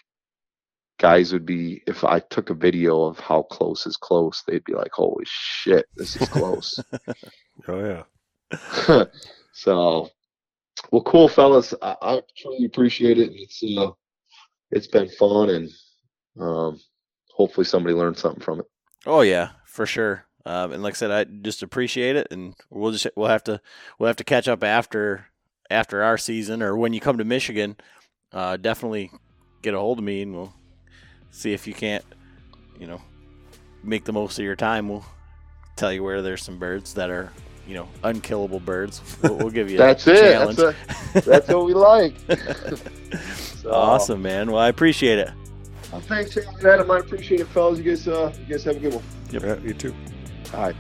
guys would be if i took a video of how close is close they'd be like holy shit this is close oh yeah so well, cool, fellas. I, I truly appreciate it. It's uh, it's been fun, and um, hopefully somebody learned something from it. Oh yeah, for sure. Um, and like I said, I just appreciate it, and we'll just we'll have to we'll have to catch up after after our season or when you come to Michigan. Uh, definitely get a hold of me, and we'll see if you can't, you know, make the most of your time. We'll tell you where there's some birds that are you know unkillable birds. We'll, we'll give you that's it. Challenge. That's, a, that's what we like. so, awesome, man. Well, I appreciate it. Well, thanks, Adam. I appreciate it, fellas. You guys, uh, you guys have a good one. Yep. Yeah, you too. All right.